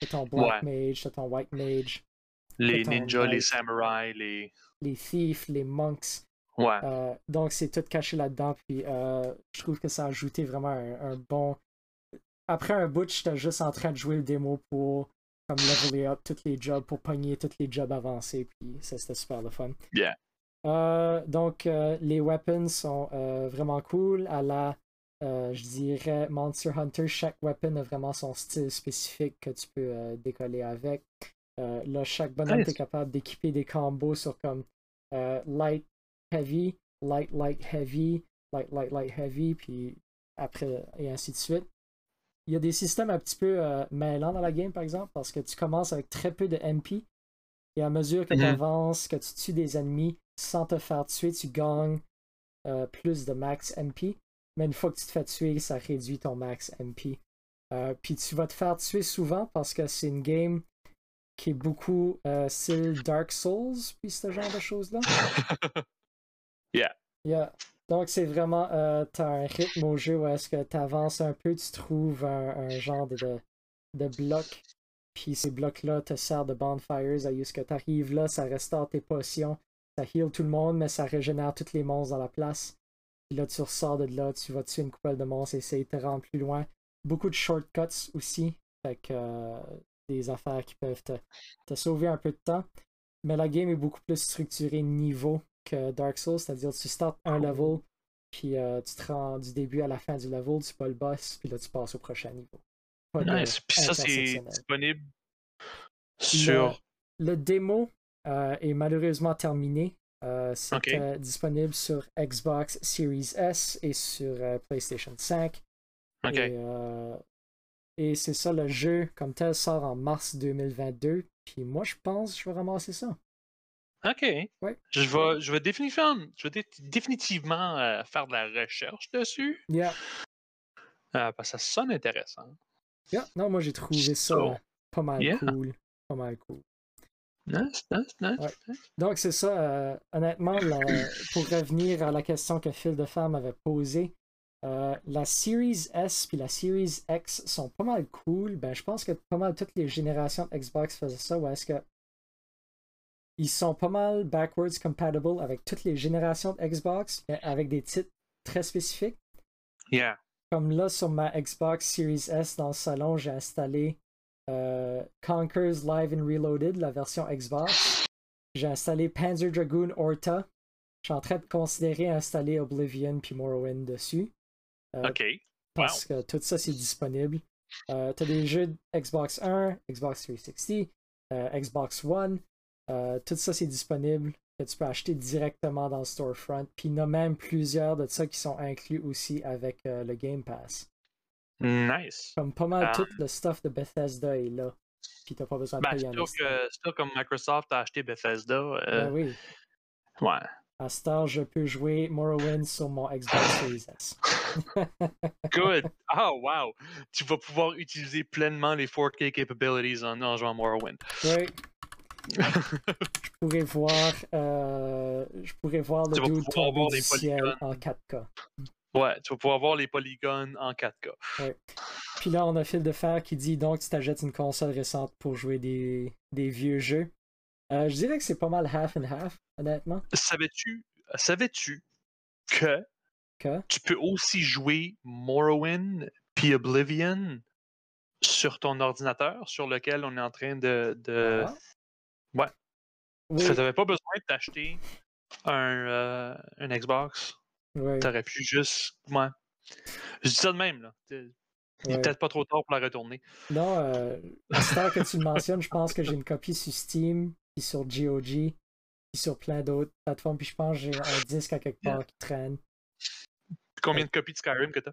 t'as ton Black Mage, t'as ton White Mage, Les ninjas, les samouraïs, les. les Thieves, les Monks. Ouais. Euh, donc, c'est tout caché là-dedans. Puis, euh, je trouve que ça a ajouté vraiment un, un bon. Après un bout, j'étais juste en train de jouer le démo pour comme leveler up tous les jobs pour pogner tous les jobs avancés, puis ça c'était super le fun. Yeah. Euh, donc, les weapons sont vraiment cool. À la, je dirais, Monster Hunter, chaque weapon a vraiment son style spécifique que tu peux décoller avec. Là, chaque bonhomme est capable d'équiper des combos sur comme light, heavy, light, light, heavy, light, light, light, heavy, puis après, et ainsi de suite. Il y a des systèmes un petit peu mêlants dans la game, par exemple, parce que tu commences avec très peu de MP. Et à mesure que tu mm-hmm. avances, que tu tues des ennemis, sans te faire tuer, tu gagnes euh, plus de max MP. Mais une fois que tu te fais tuer, ça réduit ton max MP. Euh, puis tu vas te faire tuer souvent parce que c'est une game qui est beaucoup euh, style Dark Souls, puis ce genre de choses-là. yeah. Yeah. Donc c'est vraiment, tu as un rythme au jeu où est-ce que tu avances un peu, tu trouves un, genre de, de bloc, puis ces blocs-là te servent de bonfires, à ce que tu arrives là, ça restaure tes potions, ça heal tout le monde, mais ça régénère tous les monstres dans la place. Puis là, tu ressors de là, tu vas tuer une coupelle de monstres et essayer de te rendre plus loin. Beaucoup de shortcuts aussi. Fait que euh, des affaires qui peuvent te, sauver un peu de temps. Mais la game est beaucoup plus structurée niveau que Dark Souls, c'est-à-dire tu starts un level, puis euh, tu te rends du début à la fin du level, tu pas le boss, puis là tu passes au prochain niveau. nice. Puis ça, c'est disponible sur. le démo euh, est malheureusement terminé. Euh, c'est disponible sur Xbox Series S et sur PlayStation 5. Et, c'est ça, le jeu comme tel sort en mars 2022. Puis moi, je pense que je vais ramasser ça. OK. Je vais, je vais définitivement, je vais définitivement faire de la recherche dessus. Yeah. parce que ça sonne intéressant. Yeah. Non, moi j'ai trouvé ça pas mal cool. Pas mal cool. Nice, nice, nice. Donc, c'est ça. Euh, honnêtement, pour revenir à la question que Phil de Femme avait posée, euh, la Series S puis la Series X sont pas mal cool. Ben, je pense que pas mal toutes les générations de Xbox faisaient ça. Ou est-ce que ils sont pas mal backwards compatible avec toutes les générations de Xbox, avec des titres très spécifiques? Yeah. Comme là, sur ma Xbox Series S dans le salon, j'ai installé euh, Conquers Live and Reloaded, la version Xbox. J'ai installé Panzer Dragoon Orta. Je suis en train de considérer installer Oblivion puis Morrowind dessus. Euh, ok. Parce que tout ça, c'est disponible. Euh, tu as des jeux Xbox 1, Xbox 360, Xbox One. tout ça, c'est disponible. Que tu peux acheter directement dans le storefront. Puis il y en a même plusieurs de ça qui sont inclus aussi avec le Game Pass. Nice. Comme pas mal tout le stuff de Bethesda est là. Puis t'as pas besoin de ben, payer C'est sûr comme Microsoft a acheté Bethesda. Euh... Ben oui. Ouais. À Star, je peux jouer Morrowind sur mon Xbox Series S. Good. Oh, wow. Tu vas pouvoir utiliser pleinement les 4K capabilities en, en jouant Morrowind. Oui. je pourrais voir, euh, je pourrais voir le dude tomber du ciel en 4K. Ouais, tu vas pouvoir voir les polygones en 4K. Ouais. Puis là, on a Fil de Fer qui dit donc tu t'achètes une console récente pour jouer des, des vieux jeux. Euh, je dirais que c'est pas mal half and half, honnêtement. Savais-tu savais-tu que, que, tu peux aussi jouer Morrowind puis Oblivion sur ton ordinateur sur lequel on est en train de. de... Ah. Ouais. Oui. Ça t'avais pas besoin de t'acheter un, euh, un Xbox T'aurais pu juste. Ouais. Je dis ça de même, là. Il est peut-être pas trop tard pour la retourner. Non, euh, que tu le mentionnes, je pense que j'ai une copie sur Steam, puis sur GOG, puis sur plein d'autres plateformes, puis je pense que j'ai un disque à quelque part qui traîne. Combien de copies de Skyrim que t'as?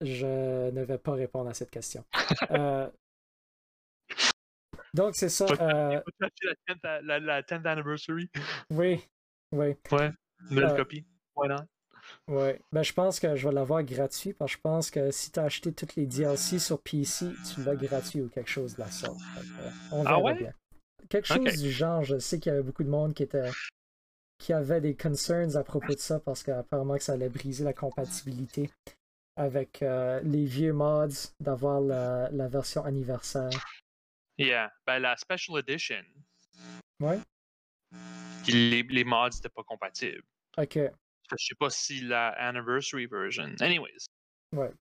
Je ne vais pas répondre à cette question. euh... Donc, c'est ça. Euh... La, la, 10th anniversary. Oui, oui. Ouais, nouvelle euh, copie. Voilà. Ouais, ben je pense que je vais l'avoir gratuit parce que je pense que si tu as acheté toutes les DLC sur PC, tu l'as gratuit ou quelque chose de la sorte. on ah verra bien. Quelque chose du genre, je sais qu'il y avait beaucoup de monde qui était qui avait des concerns à propos de ça parce qu'apparemment que ça allait briser la compatibilité avec euh, les vieux mods d'avoir la, la, version anniversaire. Yeah, ben la Special Edition. Ouais. Les, les mods n'étaient pas compatibles. Ok. Je sais pas si la anniversary version. Anyways. Ouais.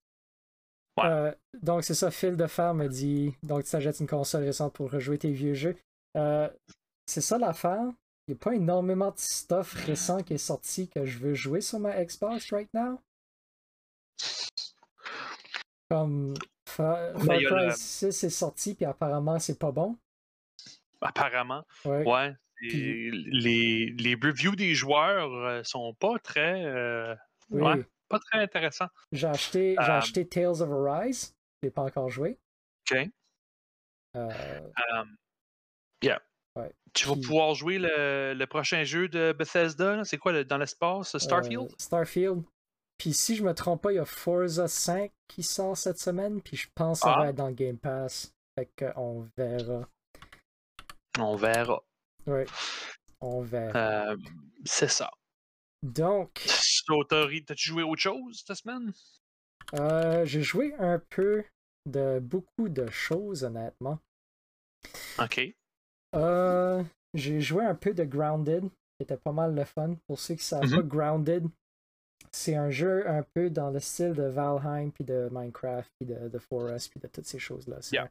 Ouais. Euh, donc, c'est ça, Phil de Fer me dit donc, tu t'achètes une console récente pour rejouer tes vieux jeux. Euh, c'est ça l'affaire. Il n'y a pas énormément de stuff récent qui est sorti que je veux jouer sur ma Xbox right now. Comme Far, Cry le- 6 est sorti, puis apparemment, c'est pas bon. Apparemment. Ouais. Ouais. Puis- Et les, les reviews des joueurs euh, sont pas très. euh, Oui. ouais, pas très intéressants. J'ai acheté, j'ai Euh, acheté Tales of Arise. Je l'ai pas encore joué. OK. Euh, Um, yeah. Ouais. Tu vas Puis- pouvoir jouer le, le prochain jeu de Bethesda. C'est quoi le- dans l'espace? Starfield? Euh, Starfield. Puis si je me trompe pas, il y a Forza 5 qui sort cette semaine, puis je pense que ça Ah. va être dans le Game Pass. Fait qu'on verra. On verra. Oui, on verra. Euh, c'est ça. Donc, T'as-tu joué autre chose cette semaine? euh, j'ai joué un peu de beaucoup de choses, honnêtement. OK. Euh, j'ai joué un peu de Grounded, qui était pas mal le fun. Pour ceux qui savent Mhm. pas, Grounded, c'est un jeu un peu dans le style de Valheim, puis de Minecraft, puis de, de Forest, puis de toutes ces choses-là. C'est Yeah.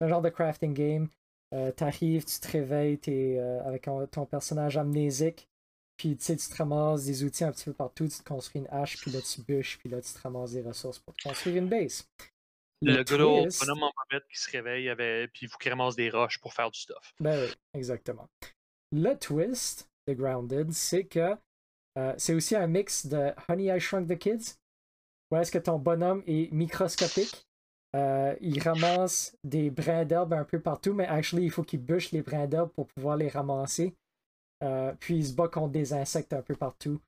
un, un genre de crafting game. Euh, T'arrives, tu te réveilles, t'es euh, avec ton, ton personnage amnésique, puis tu sais, tu te ramasses des outils un petit peu partout, tu te construis une hache, puis là tu bûches, puis là tu te ramasses des ressources pour te construire une base. Le, gros bonhomme en bobette qui se réveille avait, puis il faut qu'il ramasse des roches pour faire du stuff. Ben oui, exactement. Le twist de Grounded, c'est que euh, c'est aussi un mix de Honey I Shrunk the Kids, où est-ce que ton bonhomme est microscopique. Euh, il ramasse des brins d'herbe un peu partout, mais actually, il faut qu'il bûche les brins d'herbe pour pouvoir les ramasser. Euh, puis il se bat contre des insectes un peu partout.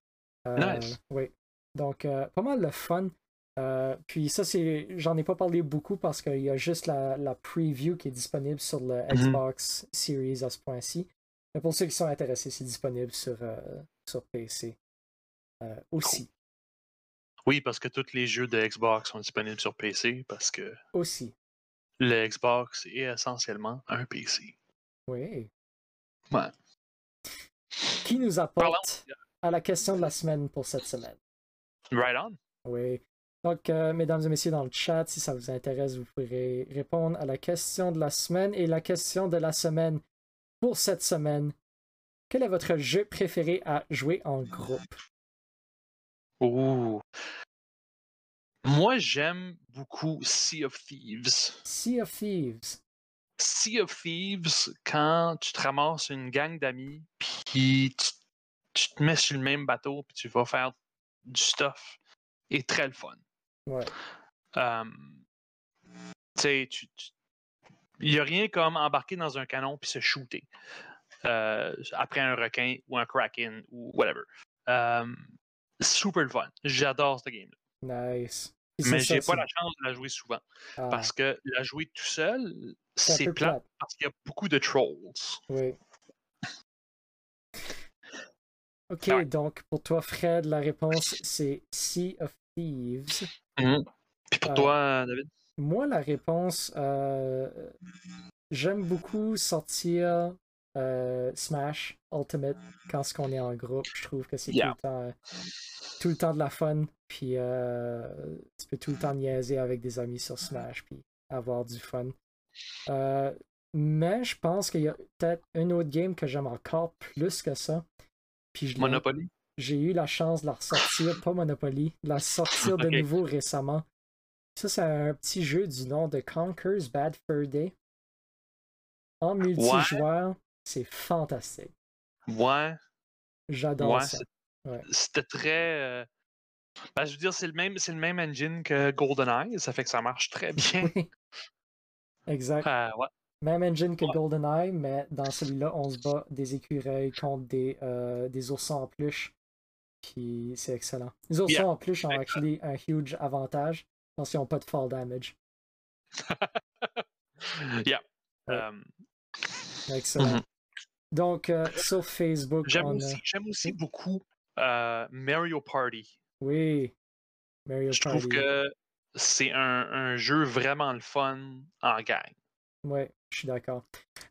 Nice. Oui. Donc, pas mal de fun. Euh, puis ça, c'est. J'en ai pas parlé beaucoup parce qu'il y a juste la, la preview qui est disponible sur le Xbox Series à ce point-ci. Mais pour ceux qui sont intéressés, c'est disponible sur, euh, sur PC euh, aussi. Oui, parce que tous les jeux de Xbox sont disponibles sur PC, parce que Aussi. le Xbox est essentiellement un PC. Oui. Ouais. Qui nous apporte à la question de la semaine pour cette semaine? Right on. Oui. Donc, euh, mesdames et messieurs, dans le chat, si ça vous intéresse, vous pourrez répondre à la question de la semaine. Et la question de la semaine pour cette semaine, quel est votre jeu préféré à jouer en groupe? Ouh. Moi, j'aime beaucoup Sea of Thieves. Sea of Thieves. Sea of Thieves, quand tu te ramasses une gang d'amis, puis tu, tu te mets sur le même bateau, puis tu vas faire du stuff, est très le fun. Ouais. Um, tu sais, tu- il n'y a rien comme embarquer dans un canon puis se shooter euh, après un requin ou un kraken ou whatever. Um, super fun. J'adore ce game Nice. Mais j'ai pas la chance de la jouer souvent. Ah, Parce que la jouer tout seul, c'est plat parce qu'il y a beaucoup de trolls. Oui. Ok, Ouais. donc pour toi, Fred, la réponse c'est Sea of Thieves. Puis pour Ah. toi, David? Moi, la réponse, euh, j'aime beaucoup sortir euh, Smash Ultimate quand ce qu'on est en groupe. Je trouve que c'est Yeah. tout, le temps, tout le temps de la fun. Puis euh, tu peux tout le temps niaiser avec des amis sur Smash puis avoir du fun. Euh, mais je pense qu'il y a peut-être un autre game que j'aime encore plus que ça. Puis je Monopoly? J'ai eu la chance de la ressortir, pas Monopoly, de la sortir de nouveau récemment. Ça, c'est un petit jeu du nom de Conker's Bad Fur Day. En multijoueur, c'est fantastique. Ouais, J'adore ouais. ça. Ouais. C'était très. euh, Ben, je veux dire, c'est le même, c'est le même engine que GoldenEye, ça fait que ça marche très bien. Exact. Euh. Même engine que. GoldenEye, mais dans celui-là, on se bat des écureuils contre des, euh, des oursons en peluche. Puis c'est excellent. Les oursons Yeah. en peluche ont actually un huge avantage parce qu'ils n'ont pas de fall damage. Yeah. Ouais. Euh, Excellent. Mhm. Donc, euh, sur Facebook, J'aime a... aussi, beaucoup euh, Mario Party. Oui, Mario Je Party. trouve que c'est un, un jeu vraiment le fun en gang. Ouais, je suis d'accord.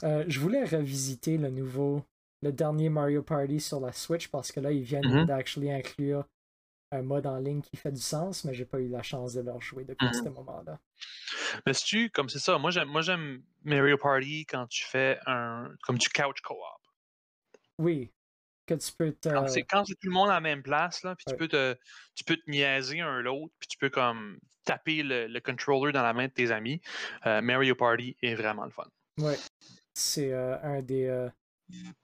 Euh, je voulais revisiter le nouveau, le dernier Mario Party sur la Switch parce que là, ils viennent Mhm. d'actually inclure un mode en ligne qui fait du sens, mais j'ai pas eu la chance de leur jouer depuis Mhm. ce moment-là. Mais si tu, comme c'est ça, moi j'aime, moi j'aime Mario Party quand tu fais un, comme du couch co-op. Oui, que tu peux te. Quand c'est, quand c'est tout le monde à la même place, là, puis Ouais. tu peux te, tu peux te niaiser un l'autre, puis tu peux comme taper le, le controller dans la main de tes amis. Euh, Mario Party est vraiment le fun. Ouais, c'est euh, un des, euh,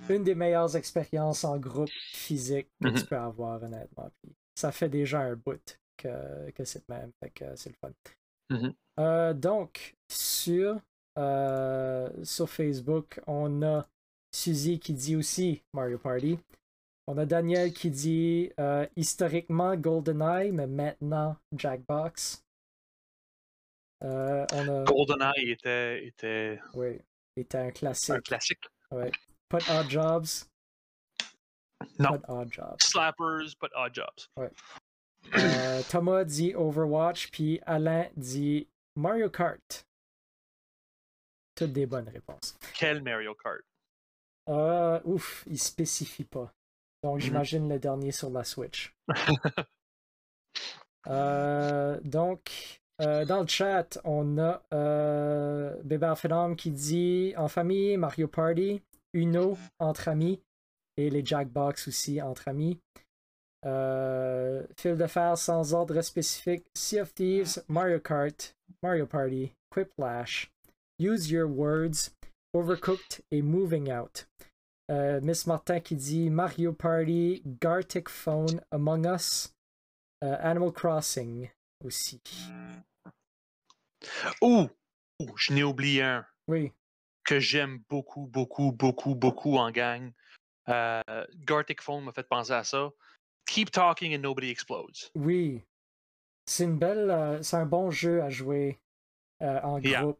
une des meilleures expériences en groupe physique que tu Mhm. peux avoir, honnêtement. Puis ça fait déjà un bout que, que c'est le même, fait que c'est le fun. Mhm. Euh, donc, sur, euh, sur Facebook, on a Suzy qui dit aussi Mario Party. On a Daniel qui dit euh, historiquement GoldenEye, mais maintenant Jackbox. Euh, on a. GoldenEye était, était Oui, était un un classique. classique. Ouais. Pas de Odd Jobs? De Odd Jobs. Slappers, but odd jobs. Euh, Thomas dit Overwatch, puis Alain dit Mario Kart. Toutes des bonnes réponses. Quel Mario Kart? Euh, ouf, il spécifie pas. Donc Mhm. j'imagine le dernier sur la Switch. Euh, donc, euh, dans le chat, on a euh, Bébé qui dit en famille, Mario Party, Uno entre amis et les Jackbox aussi entre amis. Euh, fil de fer sans ordre spécifique, Sea of Thieves, Mario Kart, Mario Party, Quiplash, Use Your Words, Overcooked et Moving Out. Euh, Miss Martin qui dit Mario Party, Gartic Phone, Among Us, euh, Animal Crossing aussi. Ouh! Ouh, je n'ai oublié un Oui, que j'aime beaucoup, beaucoup, beaucoup, beaucoup en gang. Euh, Gartic Phone m'a fait penser à ça. Keep talking and nobody explodes. oui. C'est une belle, euh, c'est un bon jeu à jouer euh, en Yeah. groupe.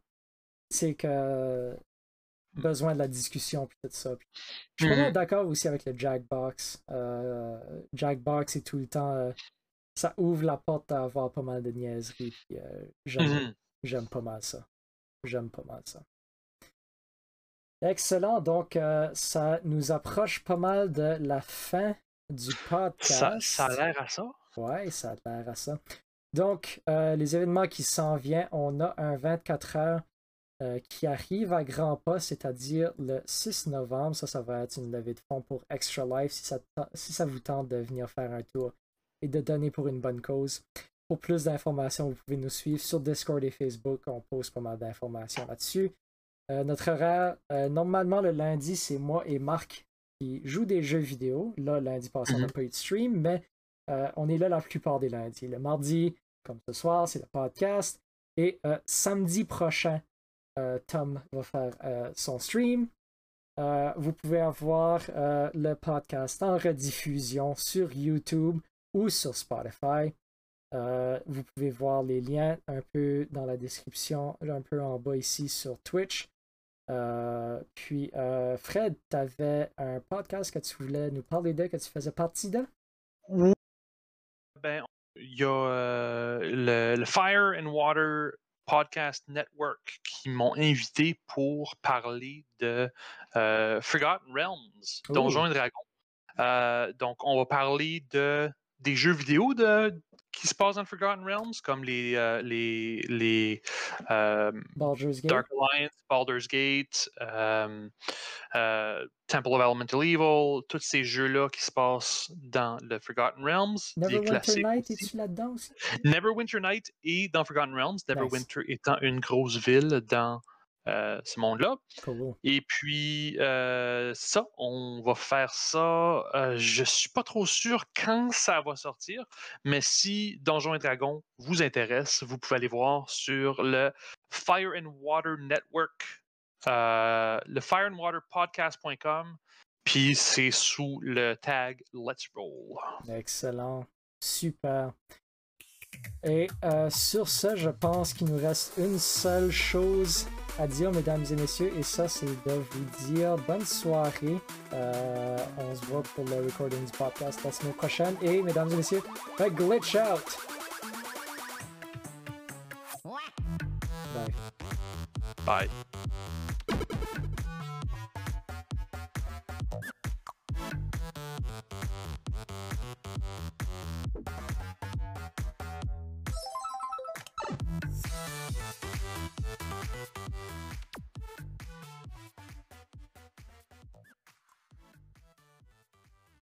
C'est que besoin de la discussion puis tout ça. Puis je suis Mhm. vraiment d'accord aussi avec le Jackbox. Euh, Jackbox est tout le temps, ça ouvre la porte à avoir pas mal de niaiseries. J'aime, Mhm. J'aime pas mal ça. J'aime pas mal ça. Excellent. Donc, euh, ça nous approche pas mal de la fin du podcast. Ça, ça a l'air à ça. Ouais, ça a l'air à ça. Donc, euh, les événements qui s'en viennent, on a un 24 heures euh, qui arrive à grands pas, c'est-à-dire le 6 novembre. Ça, ça va être une levée de fonds pour Extra Life si ça, si ça vous tente de venir faire un tour et de donner pour une bonne cause. Pour plus d'informations, vous pouvez nous suivre sur Discord et Facebook. On pose pas mal d'informations là-dessus. Euh, notre horaire, euh, normalement, le lundi, c'est moi et Marc qui jouent des jeux vidéo. Là, lundi passé, on n'a Mhm. pas eu de stream, mais euh, on est là la plupart des lundis. Le mardi, comme ce soir, c'est le podcast. Et samedi prochain, Tom va faire son stream. Vous pouvez avoir le podcast en rediffusion sur YouTube ou sur Spotify. Euh, vous pouvez voir les liens un peu dans la description, un peu en bas ici sur Twitch. Euh, puis, euh, Fred, tu avais un podcast que tu voulais nous parler de, que tu faisais partie de? Ben, il y a euh, le, le Fire and Water Podcast Network qui m'ont invité pour parler de euh, Forgotten Realms, Oh. Donjons et Dragons. Euh, donc, on va parler de des jeux vidéo de, qui se passent dans Forgotten Realms, comme les, euh, les, les euh, Baldur's Gate? Dark Alliance, Baldur's Gate, euh, Temple of Elemental Evil, tous ces jeux-là qui se passent dans le Forgotten Realms. Neverwinter Night, es-tu là-dedans aussi? Neverwinter Night est dans Forgotten Realms, Neverwinter étant une grosse ville dans ce monde-là. Cool. Et puis, euh, ça, on va faire ça. euh, je suis pas trop sûr quand ça va sortir, mais si Donjons et Dragons vous intéresse, vous pouvez aller voir sur le Fire and Water Network, euh, le fireandwaterpodcast.com, puis c'est sous le tag Let's Roll. Excellent. Super. Et euh, sur ce, je pense qu'il nous reste une seule chose Adieu mesdames et messieurs, et ça, c'est de vous dire bonne soirée. Euh, on se voit pour le Recordings Podcast la semaine prochaine. Et, mesdames et messieurs, a glitch out! Bye. Bye.